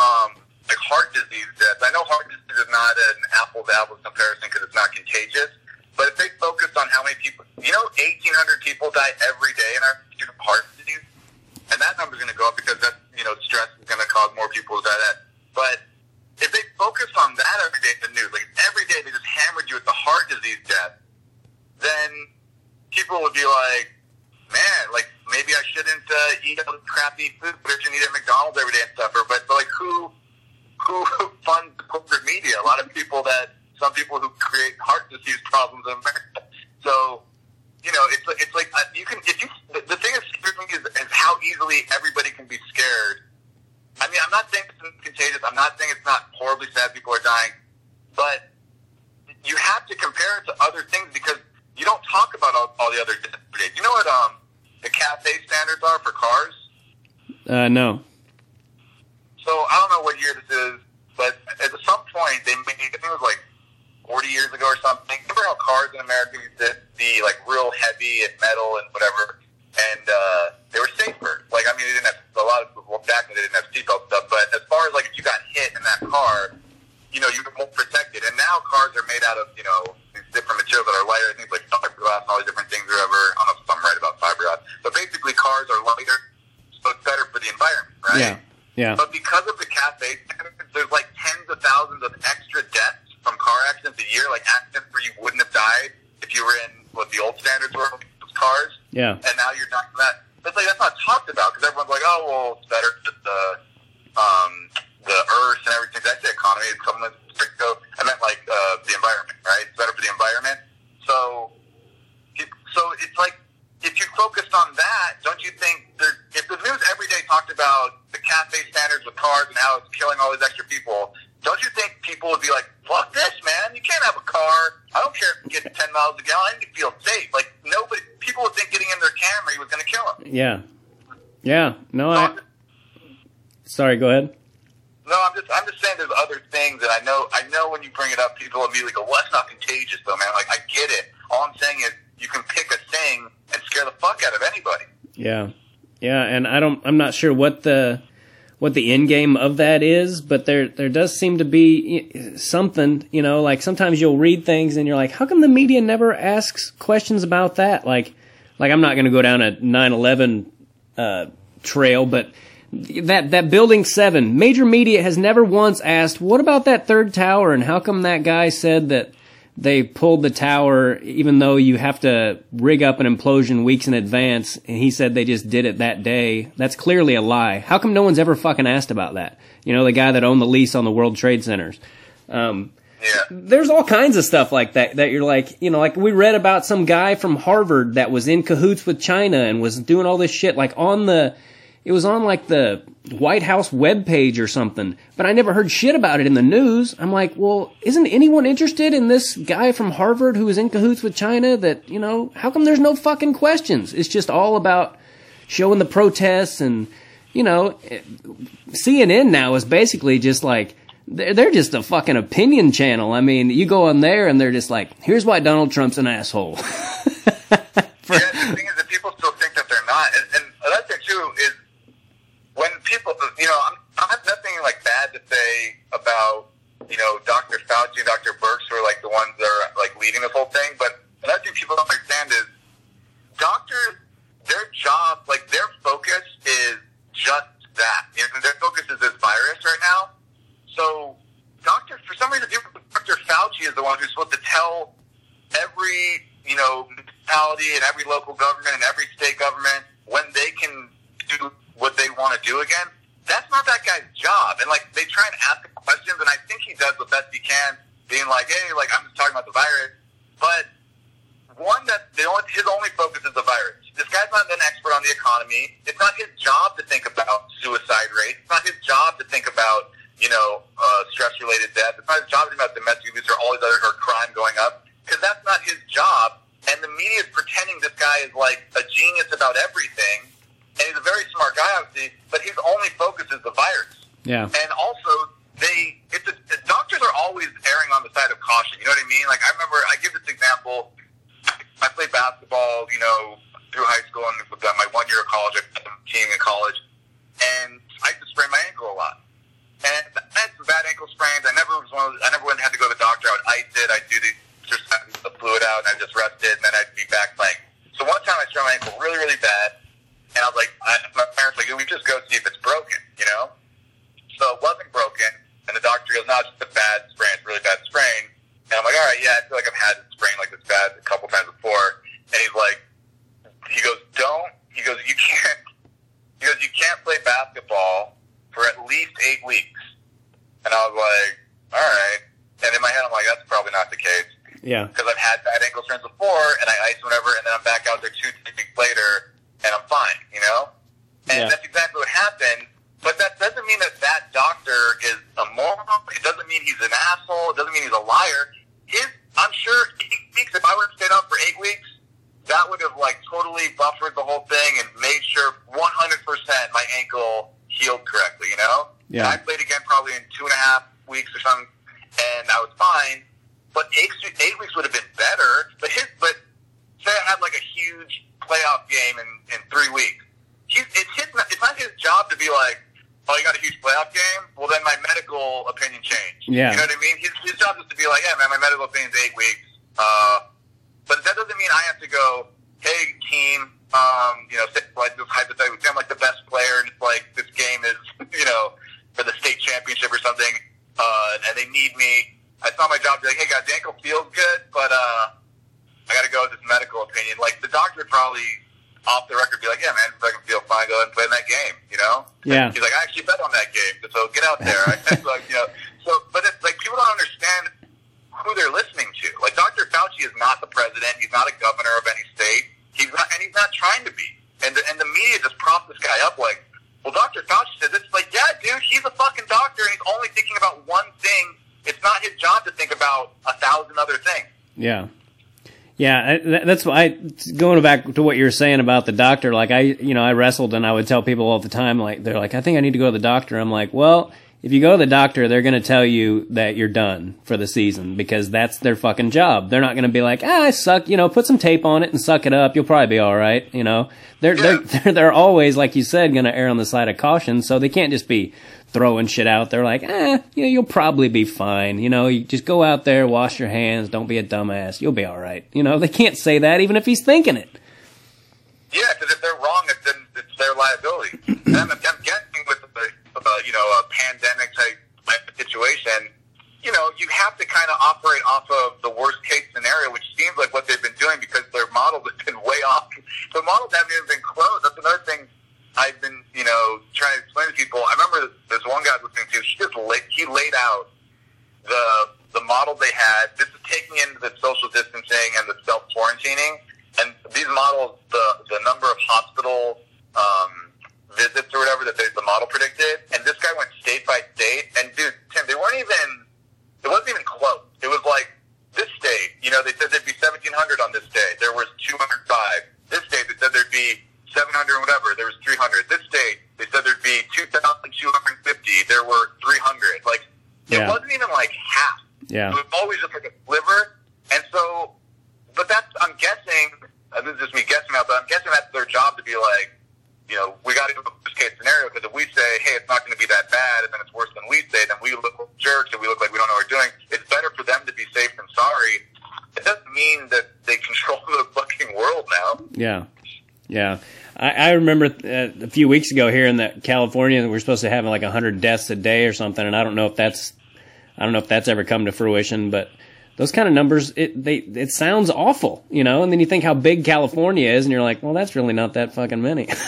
um, like heart disease deaths, I know heart disease is not an apples to apples comparison because it's not contagious, but if they focus on how many people, you know, eighteen hundred people die every day in our from heart disease, and that number's going to go up because that you know stress is going to cause more people to die. That, but if they focus on that every day in the news, like every day they just hammered you with the heart disease death, then people would be like, man, like maybe I shouldn't uh, eat all crappy food, but I shouldn't eat at McDonald's every day and stuff. But like, who who funds corporate media? A lot of people that some people who create heart disease problems in America. So you know, it's like- it's like uh, you can if you the, the thing that scares is, is how easily everybody can be scared. I mean, I'm not saying it's contagious. I'm not saying it's not horribly sad people are dying, but you have to compare it to other things because you don't talk about all, all the other deaths. You know what um the cafe standards are for cars? Uh, no. So I don't know what year this is, but at some point they made I think it was like 40 years ago or something. Remember how cars in America used to be like real heavy and metal and whatever, and uh, they were safer. Like I mean, they didn't have a lot of well, back then they didn't have seatbelt stuff, but as far as like if you got hit in that car, you know you were more protected. And now cars are made out of you know different materials that are lighter, things like fiberglass and all these different things or whatever. I don't know if I'm right about fiberglass, but basically cars are lighter, so it's better for the environment, right? Yeah. Yeah. But because of the cafe there's like tens of thousands of extra deaths from car accidents a year, like accidents where you wouldn't have died if you were in what the old standards were with cars, Yeah. and now you're not that. It's like that's not talked about because everyone's like, oh well, it's better for the um, the earth and everything. That's the economy? It's something that's ago. I meant like uh, the environment, right? It's better for the environment. So, so it's like if you focused on that, don't you think there? If the news every day talked about the cafe standards with cars and how it's killing all these extra people, don't you think people would be like, "Fuck this, man! You can't have a car. I don't care if it gets ten miles a gallon. I need to feel safe." Like nobody, people would think getting in their Camry was going to kill them. Yeah. Yeah. No, So I, sorry, go ahead. No, I'm just I'm just saying there's other things that I know I know when you bring it up people immediately go, Well that's not contagious though, man. Like I get it. All I'm saying is you can pick a thing and scare the fuck out of anybody. Yeah. Yeah, and I don't I'm not sure what the what the end game of that is, but there there does seem to be something, you know, like sometimes you'll read things and you're like, how come the media never asks questions about that? Like like I'm not going to go down a 9/11 uh trail, but that that building seven. Major media has never once asked, "What about that third tower?" And how come that guy said that they pulled the tower, even though you have to rig up an implosion weeks in advance? And he said they just did it that day. That's clearly a lie. How come no one's ever fucking asked about that? You know, the guy that owned the lease on the World Trade Centers. Um, Yeah. there's all kinds of stuff like that that you're like, you know, like we read about some guy from Harvard that was in cahoots with China and was doing all this shit like on the it was on like the White House webpage or something, but I never heard shit about it in the news. I'm like, well, isn't anyone interested in this guy from Harvard who was in cahoots with China that, you know, how come there's no fucking questions? It's just all about showing the protests and, you know, CNN now is basically just like they're, they're just a fucking opinion channel. I mean, you go on there and they're just like, here's why Donald Trump's an asshole. For- yeah, the thing is that people still think that they're not, and, and another thing too is when people, you know, I'm, I have nothing like bad to say about you know Dr. Fauci and Dr. Birx who are like the ones that are like leading this whole thing, but another thing people don't understand is doctors, their job, like their focus is just that. You know, their focus is this virus right now. So, Doctor, for some reason, people, Dr. Fauci is the one who's supposed to tell every, you know, municipality and every local government and every state government when they can do what they want to do again. That's not that guy's job. And like, they try and ask him questions, and I think he does the best he can, being like, hey, like, I'm just talking about the virus. But one that the only, his only focus is the virus. This guy's not an expert on the economy. It's not his job to think about suicide rates. It's not his job to think about you know uh, stress related death. It's not his job to think about domestic abuse or all these other or crime going up because that's not his job. And the media is pretending this guy is like a genius about everything, and he's a very smart guy, obviously. But his only focus is the virus. yeah. And also, they it's a, doctors are always erring on the side of caution. You know what I mean? Like I remember, I give this example. I played basketball, you know, through high school and uh, my one year of college, I a team in college, and I used to sprain my ankle a lot. And I had some bad ankle sprains. I never was one of those, I never went and had to go to the doctor. I would ice it. I'd do the just the fluid out, and I'd just rest it, and then I'd be back playing. So one time I sprained my ankle really, really bad, and I was like, I, my parents were like, we just go see if it's broken, you know. So it wasn't broken, and the doctor goes, no, it's just a bad sprain, it's a really bad sprain. And I'm like, all right, yeah, I feel like I've had a sprain like this bad a couple times before. And he's like, he goes, don't, he goes, you can't, he goes, you can't play basketball for at least eight weeks. And I was like, all right. And in my head, I'm like, that's probably not the case Yeah. because I've had bad ankle sprains before, and I ice whenever, and then I'm back out there two, three weeks later, and I'm fine, you know? And Yeah. that's exactly what happened. But that doesn't mean that that doctor is a moron. It doesn't mean he's an asshole. It doesn't mean he's a liar. His, I'm sure eight weeks, if I would have stayed up for eight weeks, that would have like totally buffered the whole thing and made sure 100% my ankle healed correctly, you know? Yeah. And I played again probably in two and a half weeks or something, and I was fine. But eight, eight weeks would have been better. But his, but say I had like a huge playoff game in, in three weeks. He's, it's his, it's not his job to be like, oh, you got a huge playoff game? Well, then my medical opinion changed. Yeah. You know what I mean? His, his job is to be like, yeah, man, my medical opinion's eight weeks. Uh, but that doesn't mean I have to go, hey, team, um, you know, like this hypothetically, say I'm like the best player, and it's like this game is, you know, for the state championship or something, uh, and they need me. It's not my job to be like, hey, guys, the ankle feels good, but uh, I got to go with this medical opinion. Like the doctor would probably off the record be like, yeah, man, if I can feel fine, go ahead and play in that game, you know? Yeah. He's like, I actually bet on that game, so get out there. I like, you know, so, but it's like people don't understand who they're listening to. Like Dr. Fauci is not the president. He's not a governor of any state. He's not, and he's not trying to be. And the, and the media just props this guy up like, well, Dr. Fauci said this. It's like, yeah, dude, he's a fucking doctor, and he's only thinking about one thing. It's not his job to think about a thousand other things. Yeah. Yeah, that's why going back to what you were saying about the doctor. Like I, you know, I wrestled and I would tell people all the time, like they're like, I think I need to go to the doctor. I'm like, well, if you go to the doctor, they're going to tell you that you're done for the season because that's their fucking job. They're not going to be like, ah, I suck. You know, put some tape on it and suck it up. You'll probably be all right. You know, they're they're, they're always like you said, going to err on the side of caution. So they can't just be throwing shit out there like, eh, you know, you'll probably be fine. You know, you just go out there, wash your hands, don't be a dumbass. You'll be all right. You know, they can't say that even if he's thinking it. Yeah, because if they're wrong, it, then it's their liability. and I'm, I'm guessing you know a pandemic type situation, you know, you have to kind of operate off of the worst case scenario, which seems like what they've been doing because their models have been way off. The models haven't even been closed. That's another thing I've been, you know, trying to explain to people. I remember this one guy I was listening to. He just laid, he laid out the the model they had. This is taking into the social distancing and the self quarantining, and these models, the the number of hospital um, visits or whatever that they, the model predicted, and this guy went state by state, and dude, Tim, they weren't even. It wasn't even close. It was like this state, you know, they said there'd be 1,700 on this day. There was 205. This state, they said there'd be 700 or whatever. There was 300. This state, they said there'd be 2,250. There were 300. Like, it wasn't even like half. Yeah. It was always just like a sliver. And so, but that's, I'm guessing, uh, this is just me guessing out, but I'm guessing that's their job to be like, you know, we got to do a worst case scenario because if we say, hey, it's not going to be that bad, and then it's worse than we say, then we look like jerks and we look like we don't know what we're doing. It's better for them to be safe than sorry. It doesn't mean that they control the fucking world now. Yeah, yeah. I, I remember uh, a few weeks ago hearing that California we're supposed to have like hundred deaths a day or something, and I don't know if that's I don't know if that's ever come to fruition, but those kind of numbers it they it sounds awful, you know. And then you think how big California is, and you're like, well, that's really not that fucking many.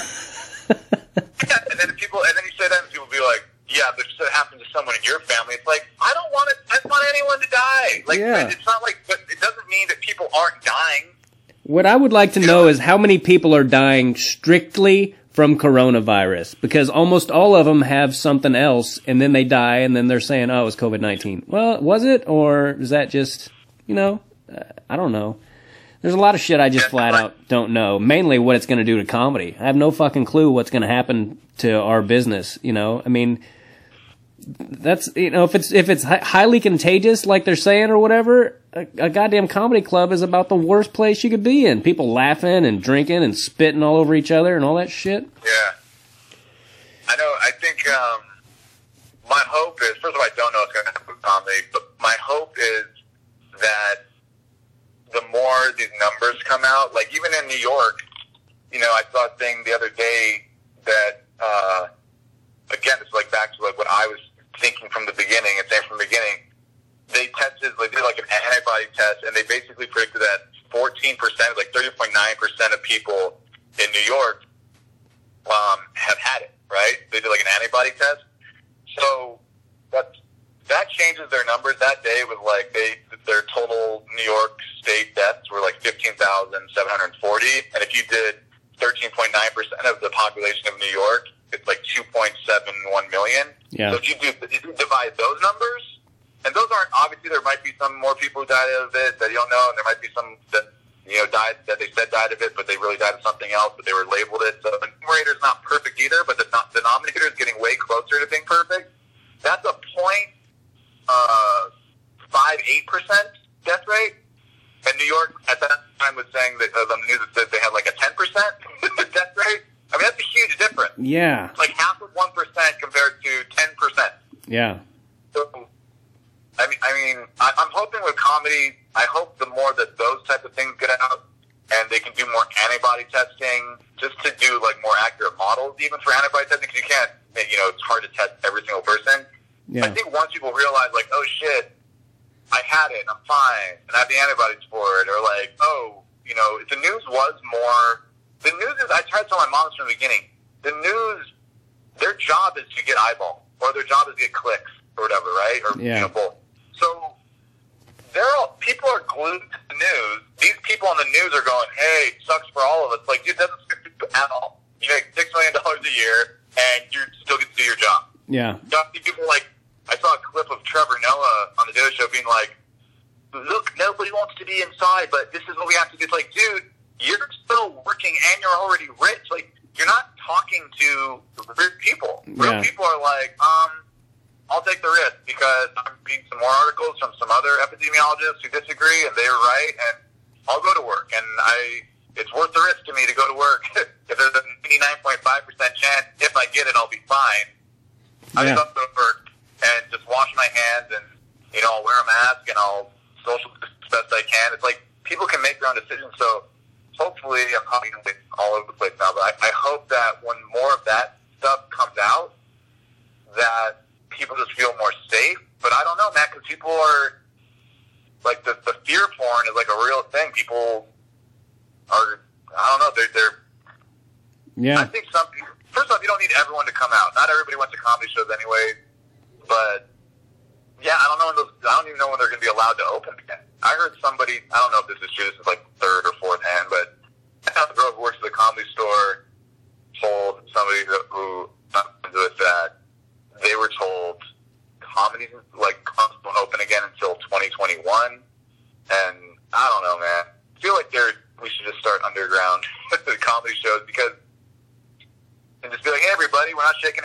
Yeah, and then people, and then you say that, and people be like, "Yeah, but if it happened to someone in your family, it's like I don't want it. I don't want anyone to die. Like, Yeah. it's not like, but it doesn't mean that people aren't dying. What I would like to know is how many people are dying strictly from coronavirus because almost all of them have something else and then they die and then they're saying, oh, it was COVID 19. Well, was it? Or is that just, you know, uh, I don't know. There's a lot of shit I just flat out don't know. Mainly what it's going to do to comedy. I have no fucking clue what's going to happen to our business, you know? I mean, that's you know if it's if it's hi- highly contagious like they're saying or whatever a, a goddamn comedy club is about the worst place you could be in people laughing and drinking and spitting all over each other and all that shit Yeah, I know. I think um, my hope is first of all, I don't know what's going to happen with comedy, but my hope is that the more these numbers come out, like even in New York, you know, I saw a thing the other day that uh, again, it's like back to like what I was thinking from the beginning and saying from the beginning. They tested, they did like an antibody test, and they basically predicted that 14%, like 30.9% of people in New York um, have had it, right? They did like an antibody test. So that that changes their numbers. That day was like they their total New York state deaths were like fifteen thousand seven hundred forty, and if you did thirteen point nine percent of the population of New York, it's like two point seven one million. Yeah. So if you do if you divide those numbers, and those aren't obviously there might be some more people who died of it that you don't know, and there might be some that you know died that they said died of it, but they really died of something else, but they were labeled it. So the numerator is not perfect either, but the no- denominator is getting way closer to being perfect. That's a point uh, five eight percent death rate. And New York at that time was saying that uh, the news that said they had like a ten percent death rate. I mean that's a huge difference. yeah Like half of one percent compared to ten percent. Yeah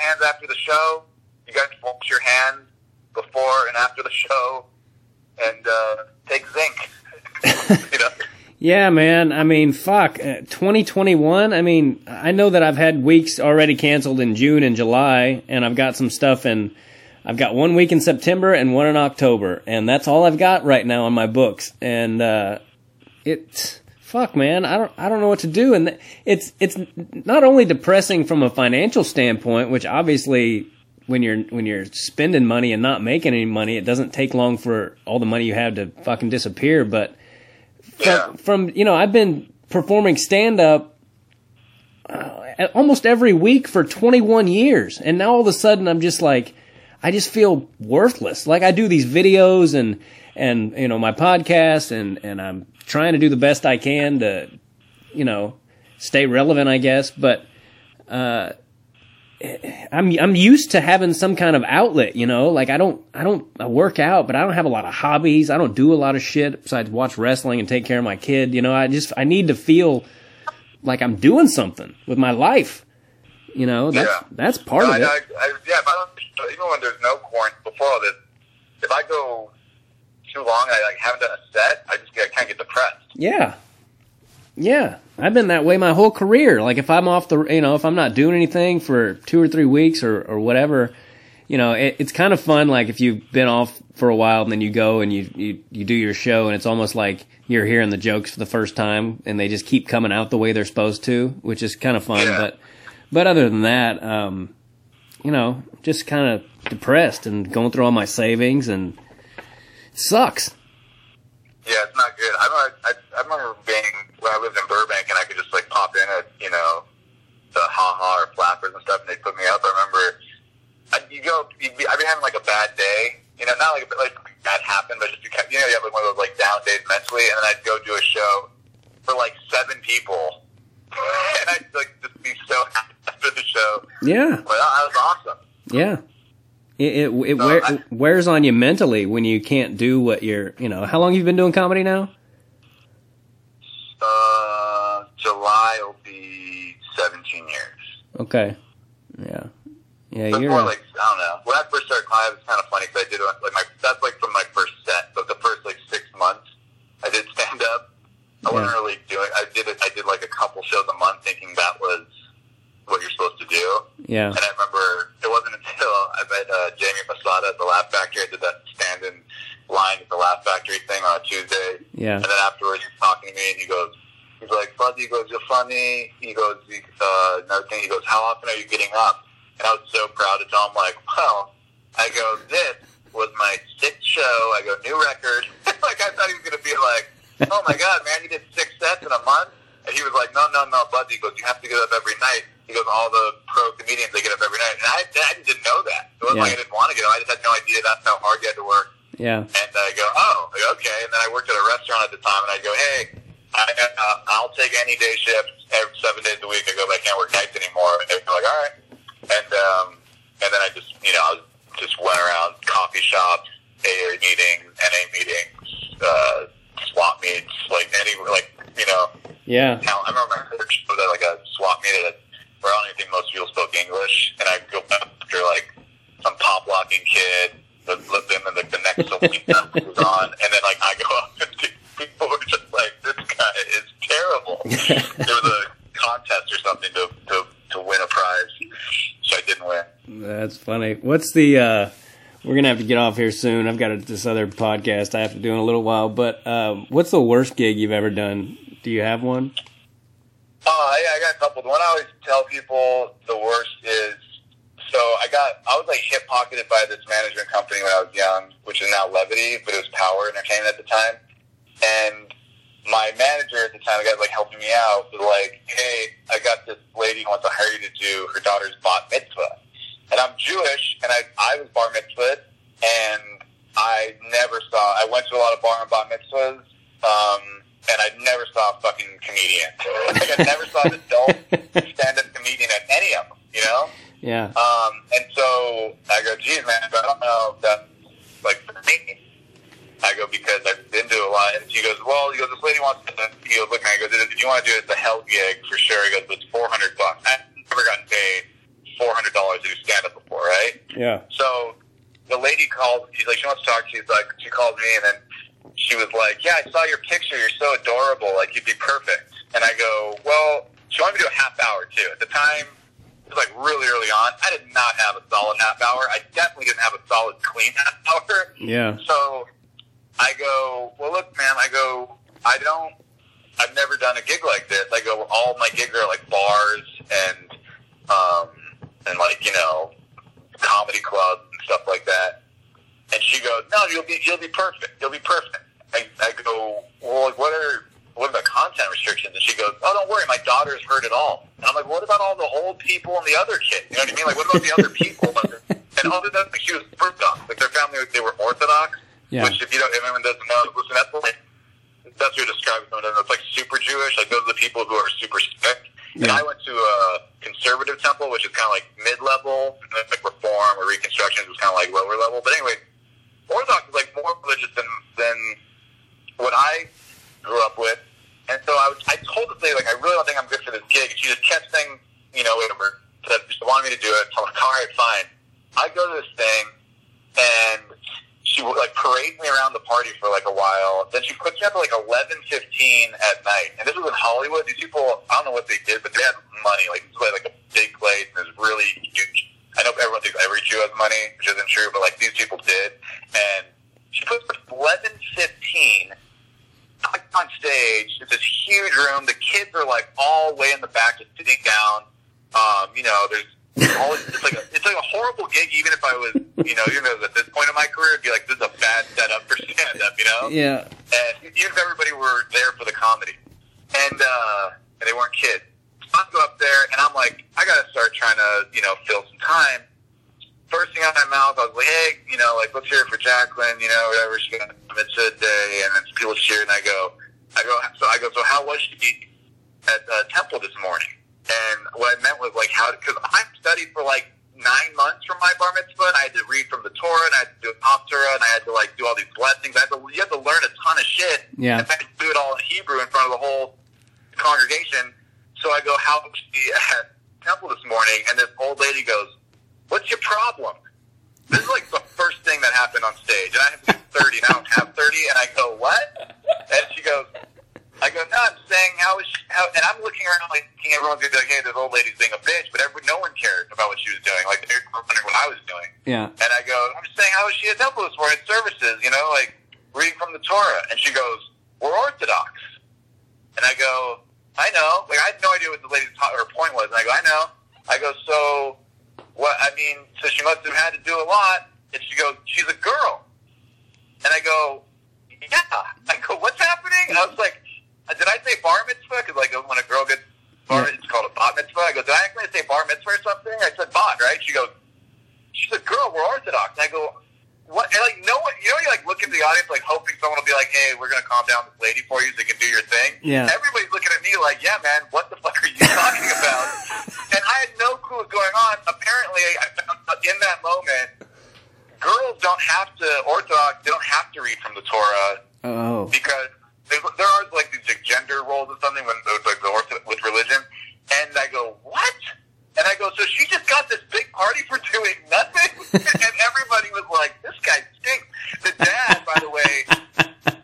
hands after the show. You guys wash your hands before and after the show, and uh, take zinc. you know. Yeah, man. I mean, fuck. Uh, 2021. I mean, I know that I've had weeks already canceled in June and July, and I've got some stuff in. I've got one week in September and one in October, and that's all I've got right now on my books. And uh, it, fuck, man. I don't, I don't know what to do. And it's, it's not only depressing from a financial standpoint, which obviously, when you're when you're spending money and not making any money, it doesn't take long for all the money you have to fucking disappear. But Yeah. from, from you know I've been performing stand up uh, almost every week for 21 years and now all of a sudden I'm just like I just feel worthless like I do these videos and and you know my podcast and and I'm trying to do the best I can to you know stay relevant I guess but uh I'm I'm used to having some kind of outlet, you know. Like I don't I don't I work out, but I don't have a lot of hobbies. I don't do a lot of shit besides watch wrestling and take care of my kid. You know, I just I need to feel like I'm doing something with my life. You know, that's Yeah. that's part No, of I, it. I, I, yeah, if even when there's no quarantine, before all this, if I go too long, I like haven't done a set, I just get, I kind of get depressed. Yeah. Yeah. I've been that way my whole career. Like if I'm off the, you know, if I'm not doing anything for two or three weeks or, or whatever, you know, it, it's kind of fun. Like if you've been off for a while and then you go and you, you, you do your show and it's almost like you're hearing the jokes for the first time and they just keep coming out the way they're supposed to, which is kind of fun. Yeah. But, but other than that, um, you know, just kind of depressed and going through all my savings and sucks. Yeah, it's not good. I remember, I, I remember being when I lived in Burbank, and I could just like pop in at you know the Ha Ha or Flappers and stuff, and they put me up. I remember I, you go, you'd be, I'd be having like a bad day, you know, not like like that happened, but just you kept, you know, you have like one of those like down days mentally, and then I'd go do a show for like seven people, and I'd like just be so happy after the show. Yeah. But that, that was awesome. Yeah. It it, it wear, I- wears on you mentally when you can't do what you're, you know. How long have you been doing comedy now? Uh, July will be seventeen years. Okay. Yeah. Yeah, But you're more like I don't know. When I first started climbing, it was kind of funny because I did it like my that's like from my first set. So the first like six months, I did stand up. I wasn't really doing. I did it. I did like a couple shows a month, thinking that was what you're supposed to do. Yeah. And I remember it wasn't until I met uh, Jamie Masada at the Laugh Factory. I did that stand in line at the Laugh Factory thing on a Tuesday. Yeah. And then afterwards, he's talking to me, and he goes, he's like, Fuzzy, he goes, you're funny. He goes, uh, another thing, he goes, how often are you getting up? And I was so proud to tell him, like, well, I go, this was my sixth show. I go, new record. like, I thought he was going to be like, oh my God, man, you did six sets in a month? And he was like, no, no, no, Buzzy. He goes, you have to get up every night. He goes, all the pro comedians, they get up every night. And I, I didn't know that. It wasn't Yeah. like I didn't want to get up. I just had no idea that's how hard you had to work. Yeah. And I go, oh, okay. And then I worked at a restaurant at the time, and I go, hey, I, uh, I'll take any day shifts every seven days a week. I go, but I can't work nights anymore. And they're like, all right. And um, and then I just, you know, I just went around coffee shops, AA meetings, NA meetings, uh, swap meets, like any, like you know, Yeah. I remember my first show at like a swap meet at a, I don't think most people spoke English, and I'd go after like some pop locking kid, the, the, then the, the next Selena was on, and then like I go up and people were just like, this guy is terrible. there was a contest or something to, to, to win a prize, so I didn't win. That's funny. What's the uh we're gonna have to get off here soon. I've got a, this other podcast I have to do in a little while. But um, what's the worst gig you've ever done? Do you have one? Oh, yeah, I got a couple. The one I always tell people the worst is so I got I was like hip pocketed by this management company when I was young, which is now Levity, but it was Power Entertainment at the time. And my manager at the time, the guy like helping me out, was like, "Hey, I got this lady who wants to hire you to do her daughter's bat mitzvah." And I'm Jewish, and I I was bar mitzvah, and I never saw. I went to a lot of bar and bat mitzvahs, um, and I never saw a fucking comedian. like I never saw an adult stand-up comedian at any of them. You know. Yeah. Um, and so I go, geez, man, I don't know if that's like for me. I go, because I've been to a lot. And she goes, well, he goes, this lady wants to, he goes, look, man, he goes, if you want to do it, it's a hell gig for sure. He goes, it's 400 bucks. I've never gotten paid $400 to do stand up before, right? Yeah. So the lady called, she's like, she wants to talk. She's like, she called me and then she was like, yeah, I saw your picture. You're so adorable. Like, you'd be perfect. And I go, well, she wanted me to do a half hour too. At the time, it was like really early on. I did not have a solid half hour. I definitely didn't have a solid clean half hour. Yeah. So I go, well, look, man, I go, I don't, I've never done a gig like this. I go, all my gigs are like bars and, um, and like, you know, comedy clubs and stuff like that. And she goes, no, you'll be, you'll be perfect. You'll be perfect. I, I go, well, what are, what are the content restrictions? And she goes, oh, don't worry, my daughter's heard it all. And I'm like, what about all the old people and the other kids? You know what I mean? Like, what about the other people? and other than like, she was Orthodox. Like, their family, they were Orthodox. Yeah. Which, if you don't, if anyone doesn't know, listen, that's like, that's what you're describing someone that's like super Jewish. Like, those are the people who are super strict. And Yeah. I went to a conservative temple, which is kind of like mid-level, like Reform or Reconstruction was kind of like lower level. But anyway, Orthodox is like more religious than than what I grew up with. And so I was, I told this lady like I really don't think I'm good for this gig, and she just kept saying, you know, whatever. Said she wanted me to do it. So I'm like, all right, fine. I go to this thing, and she like parade me around the party for like a while. Then she puts me up at like eleven fifteen at night, and this was in Hollywood. These people, I don't know what they did, but they had money. Like this was like a big place, and it was really huge. I know everyone thinks every Jew has money, which isn't true, but like these people did. And she puts me eleven fifteen on stage. It's this huge room. The kids are like all way in the back, just sitting down. Um, you know, there's all it's like a, it's like a horrible gig. Even if I was, you know, even if at this point in my career, it'd be like this is a bad setup for stand up. You know, Yeah. and even if everybody were there for the comedy, and uh, and they weren't kids, I go up there and I'm like, I gotta start trying to, you know, fill some time. First thing out of my mouth, I was like, hey, you know, like let's hear it for Jacqueline, you know, whatever. She got a mitzvah day, and then people cheer, and I go, I go, so I go, so how was she at uh, temple this morning? And what I meant was like how, because I studied for like nine months from my bar mitzvah, and I had to read from the Torah, and I had to do an Haftarah, and I had to like do all these blessings. I had to, you had to learn a ton of shit. Yeah. And I had to do it all in Hebrew in front of the whole congregation. So I go, how was she at temple this morning? And this old lady goes, what's your problem? This is like the first thing that happened on stage. And I have 30 and I don't have 30. And I go, what? And she goes, I go, no, I'm saying how is she, how, and I'm looking around like thinking everyone's gonna be like, hey, this old lady's being a bitch, but every, no one cared about what she was doing. Like they were wondering what I was doing. Yeah. And I go, I'm just saying, how is she at temple this morning services? You know, like reading from the Torah. And she goes, we're Orthodox. And I go, I know. Like I had no idea what the lady's ta- her point was. And I go, I know. I go, so what? I mean, so she must have had to do a lot. And she goes, she's a girl. And I go, yeah. I go, what's happening? And I was like, uh, did I say bar mitzvah? Because like when a girl gets bar, Yeah. it's called a bat mitzvah. I go, did I actually say bar mitzvah or something? I said bat, right? She goes, she's a girl. We're Orthodox. And I go, what? And like no one, you know, you like look at the audience like hoping someone will be like, hey, we're gonna calm down this lady for you so you can do your thing. Yeah. Everybody's looking at me like, yeah, man, what the fuck are you talking about? and I had no clue what was going on. Apparently, I found out in that moment, girls don't have to Orthodox. They don't have to read from the Torah Oh. because there, there are like these like, gender roles or something when like the ortho, with religion, and I go what? And I go, so she just got this big party for doing nothing, and everybody was like, this guy stinks. The dad, by the way,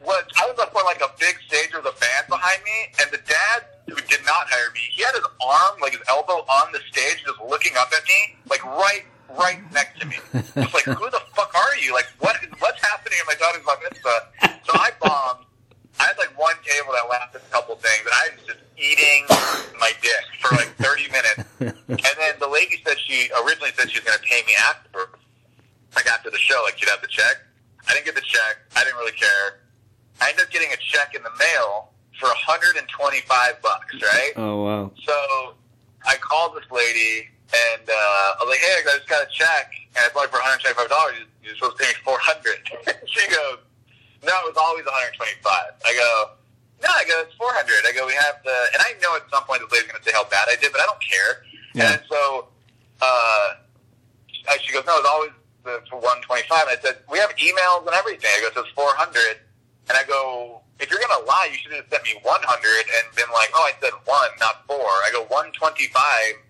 was I was up on like a big stage with a band behind me, and the dad who did not hire me, he had his arm like his elbow on the stage, just looking up at me, like right right next to me. Just like, who the fuck are you? Like, what what's happening in my daughter's bar mitzvah? So I bombed. I had like one table that lasted a couple things, and I was just eating my dick for like 30 minutes. And then the lady said she originally said she was going to 125 bucks, right? Oh wow. So I called this lady and uh, I was like, "Hey, I just got a check, and I bought it for 125 dollars. You're supposed to pay me 400." she goes, "No, it was always 125." I go, "No, I go, it's 400." I go, "We have the," and I know at some point this lady's going to say how bad I did, but I don't care. Yeah. And so uh, I- she goes, "No, it's always the, for 125." And I said, "We have emails and everything." I go, "So it's 400," and I go. If you're gonna lie, you should have sent me 100 and been like, "Oh, I said one, not four. I go 125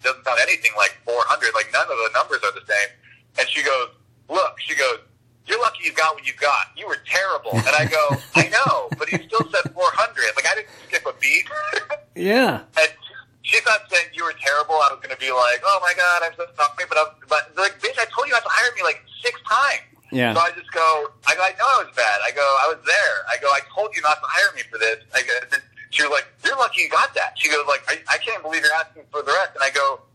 doesn't sound anything like 400. Like none of the numbers are the same. And she goes, "Look," she goes, "You're lucky you got what you got. You were terrible." And I go, "I know, but you still said 400. Like I didn't skip a beat." Yeah. and she thought saying you were terrible. I was gonna be like, "Oh my god, I'm so sorry," but I'm, but like, bitch, I told you not to hire me like six times. Yeah. So I just go, I go, I know I was bad. I go, I was there. I go, I told you not to hire me for this. I go, she was like, you're lucky you got that. She goes, like, I, I can't believe you're asking for the rest. And I go,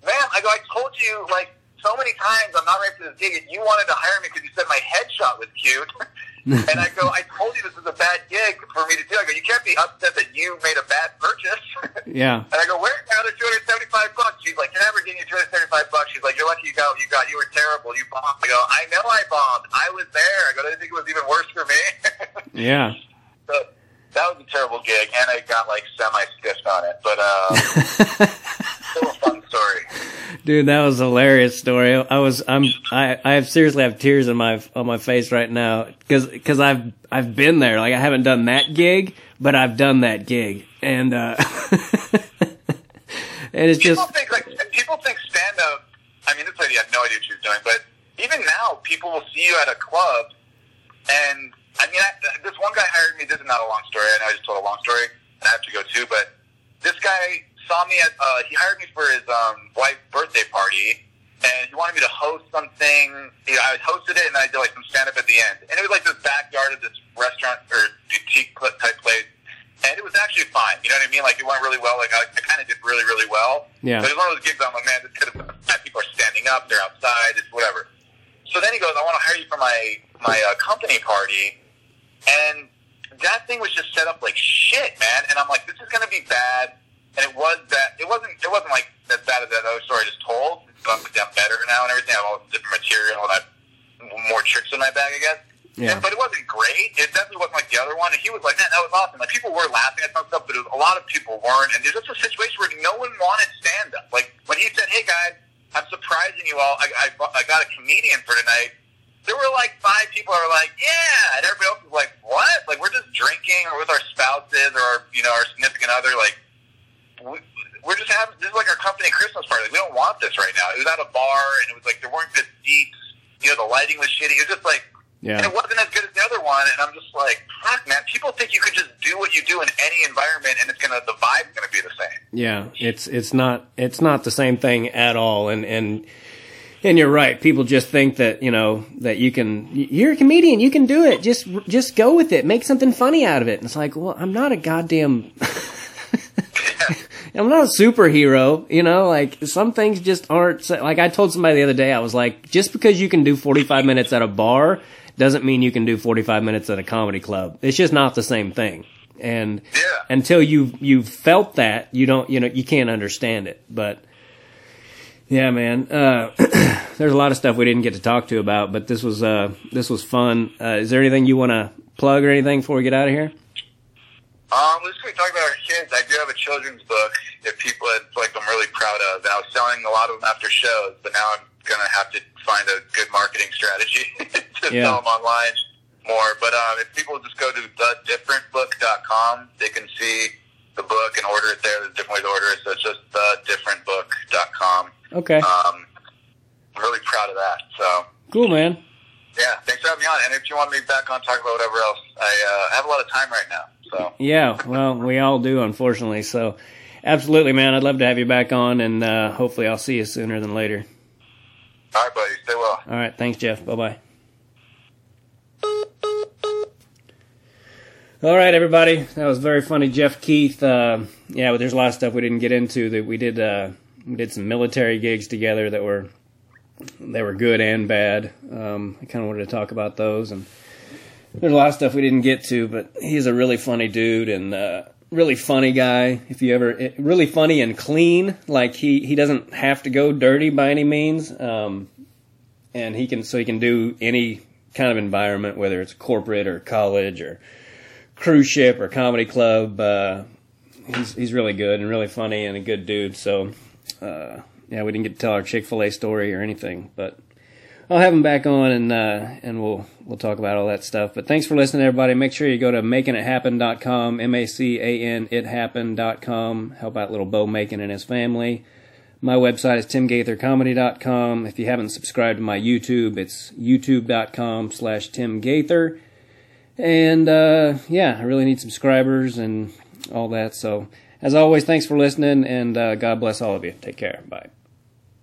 ma'am, I go, I told you, like, so many times I'm not ready for this gig, and you wanted to hire me because you said my headshot was cute. and I go, I told you this is a bad gig for me to do. I go, you can't be upset that you made a bad purchase. Yeah. And I go, where's the other 275 bucks? She's like, you're never getting your 275 bucks. She's like, you're lucky you got what you got. You were terrible. You bombed. I go, I know I bombed. I was there. I go, I didn't think it was even worse for me. Yeah. so that was a terrible gig, and I got like semi-stiffed on it. But uh, still a fun story. Dude, that was a hilarious story. I was, I'm, I, I have seriously have tears in my on my face right now because because I've I've been there. Like I haven't done that gig, but I've done that gig, and uh, and it's just People think like people think stand up. I mean, this lady had no idea what she was doing, but even now, people will see you at a club, and I mean, I, this one guy hired me. This is not a long story. I know I just told a long story, and I have to go too. But this guy saw me at. Uh, he hired me for his um, wife's birthday party, and he wanted me to host something. You know, I hosted it, and I did like some stand up at the end, and it was like this backyard of this restaurant or boutique type place. And it was actually fine. You know what I mean? Like it went really well. Like I, I kind of did really, really well. Yeah. But it was one of those gigs. I'm like, man, this could have. People are standing up. They're outside. It's whatever. So then he goes, I want to hire you for my my uh, company party, and that thing was just set up like shit, man. And I'm like, this is gonna be bad. And it was bad. It wasn't. It wasn't like as bad as that other story I just told. But I'm better now and everything. I have all this different material and I have more tricks in my bag, I guess. Yeah. And, but it wasn't great. It definitely wasn't like the other one. And he was like, man, that was awesome. Like people were laughing at some stuff, but it was, a lot of people weren't. And there's just a situation where no one wanted stand up. Like when he said, hey guys, I'm surprising you all. I, I, I got a comedian for tonight. There were like five people who were like, yeah. And everybody else was like, what? Like we're just drinking or with our spouses or our, you know, our significant other. Like we, we're just having, this is like our company Christmas party. Like, we don't want this right now. It was at a bar and it was like, there weren't good seats. You know, the lighting was shitty. It was just like, Yeah. and it wasn't as good as the other one. And I'm just like, fuck, man. People think you could just do what you do in any environment, and it's gonna the vibe's gonna be the same. yeah. It's it's not it's not the same thing at all, and and. And you're right. People just think that you know that you can. You're a comedian. You can do it. Just just go with it. Make something funny out of it. And it's like, well, I'm not a goddamn. I'm not a superhero, you know, like some things just aren't like I told somebody the other day I was like just because you can do 45 minutes at a bar doesn't mean you can do 45 minutes at a comedy club. It's just not the same thing. And Yeah. until you you've felt that, you don't you know you can't understand it. But yeah, man. Uh there's a lot of stuff we didn't get to talk to about, but this was uh this was fun. Uh is there anything you want to plug or anything before we get out of here? Um, let's quick talk about our kids. I do have a children's book. If people, it's like I'm really proud of. And I was selling a lot of them after shows, but now I'm gonna have to find a good marketing strategy to Yeah. sell them online more. But um, if people just go to thedifferentbook.com, they can see the book and order it there. There's different ways to order it, so it's just thedifferentbook.com. Okay. Um, I'm really proud of that. So. Cool, man. Yeah, thanks for having me on. And if you want me back on, talk about whatever else. I uh, have a lot of time right now. So, Yeah, well, we all do, unfortunately. So, absolutely, man. I'd love to have you back on, and uh, hopefully, I'll see you sooner than later. all right, buddy. Stay well. All right, thanks, Geoff. Bye bye. All right, everybody. That was very funny, Geoff Keith. Uh, yeah, but there's a lot of stuff we didn't get into. That we did. Uh, we did some military gigs together that were they were good and bad. Um, I kind of wanted to talk about those, and there's a lot of stuff we didn't get to. But he's a really funny dude, and uh, really funny guy. If you ever eh, really funny and clean, like he he doesn't have to go dirty by any means, um, and he can so he can do any kind of environment, whether it's corporate or college or cruise ship or comedy club. Uh, he's he's really good and really funny and a good dude. So uh, yeah, we didn't get to tell our Chick Fil A story or anything, but I'll have him back on and uh, and we'll we'll talk about all that stuff. But thanks for listening, everybody. Make sure you go to makingithappen.com, m a c a n it happen.com. Help out little Bo Macon and his family. My website is timgaithercomedy.com. If you haven't subscribed to my YouTube, it's youtube.com slash timgaither. And uh, yeah, I really need subscribers and all that. So as always, thanks for listening, and uh, God bless all of you. Take care. Bye.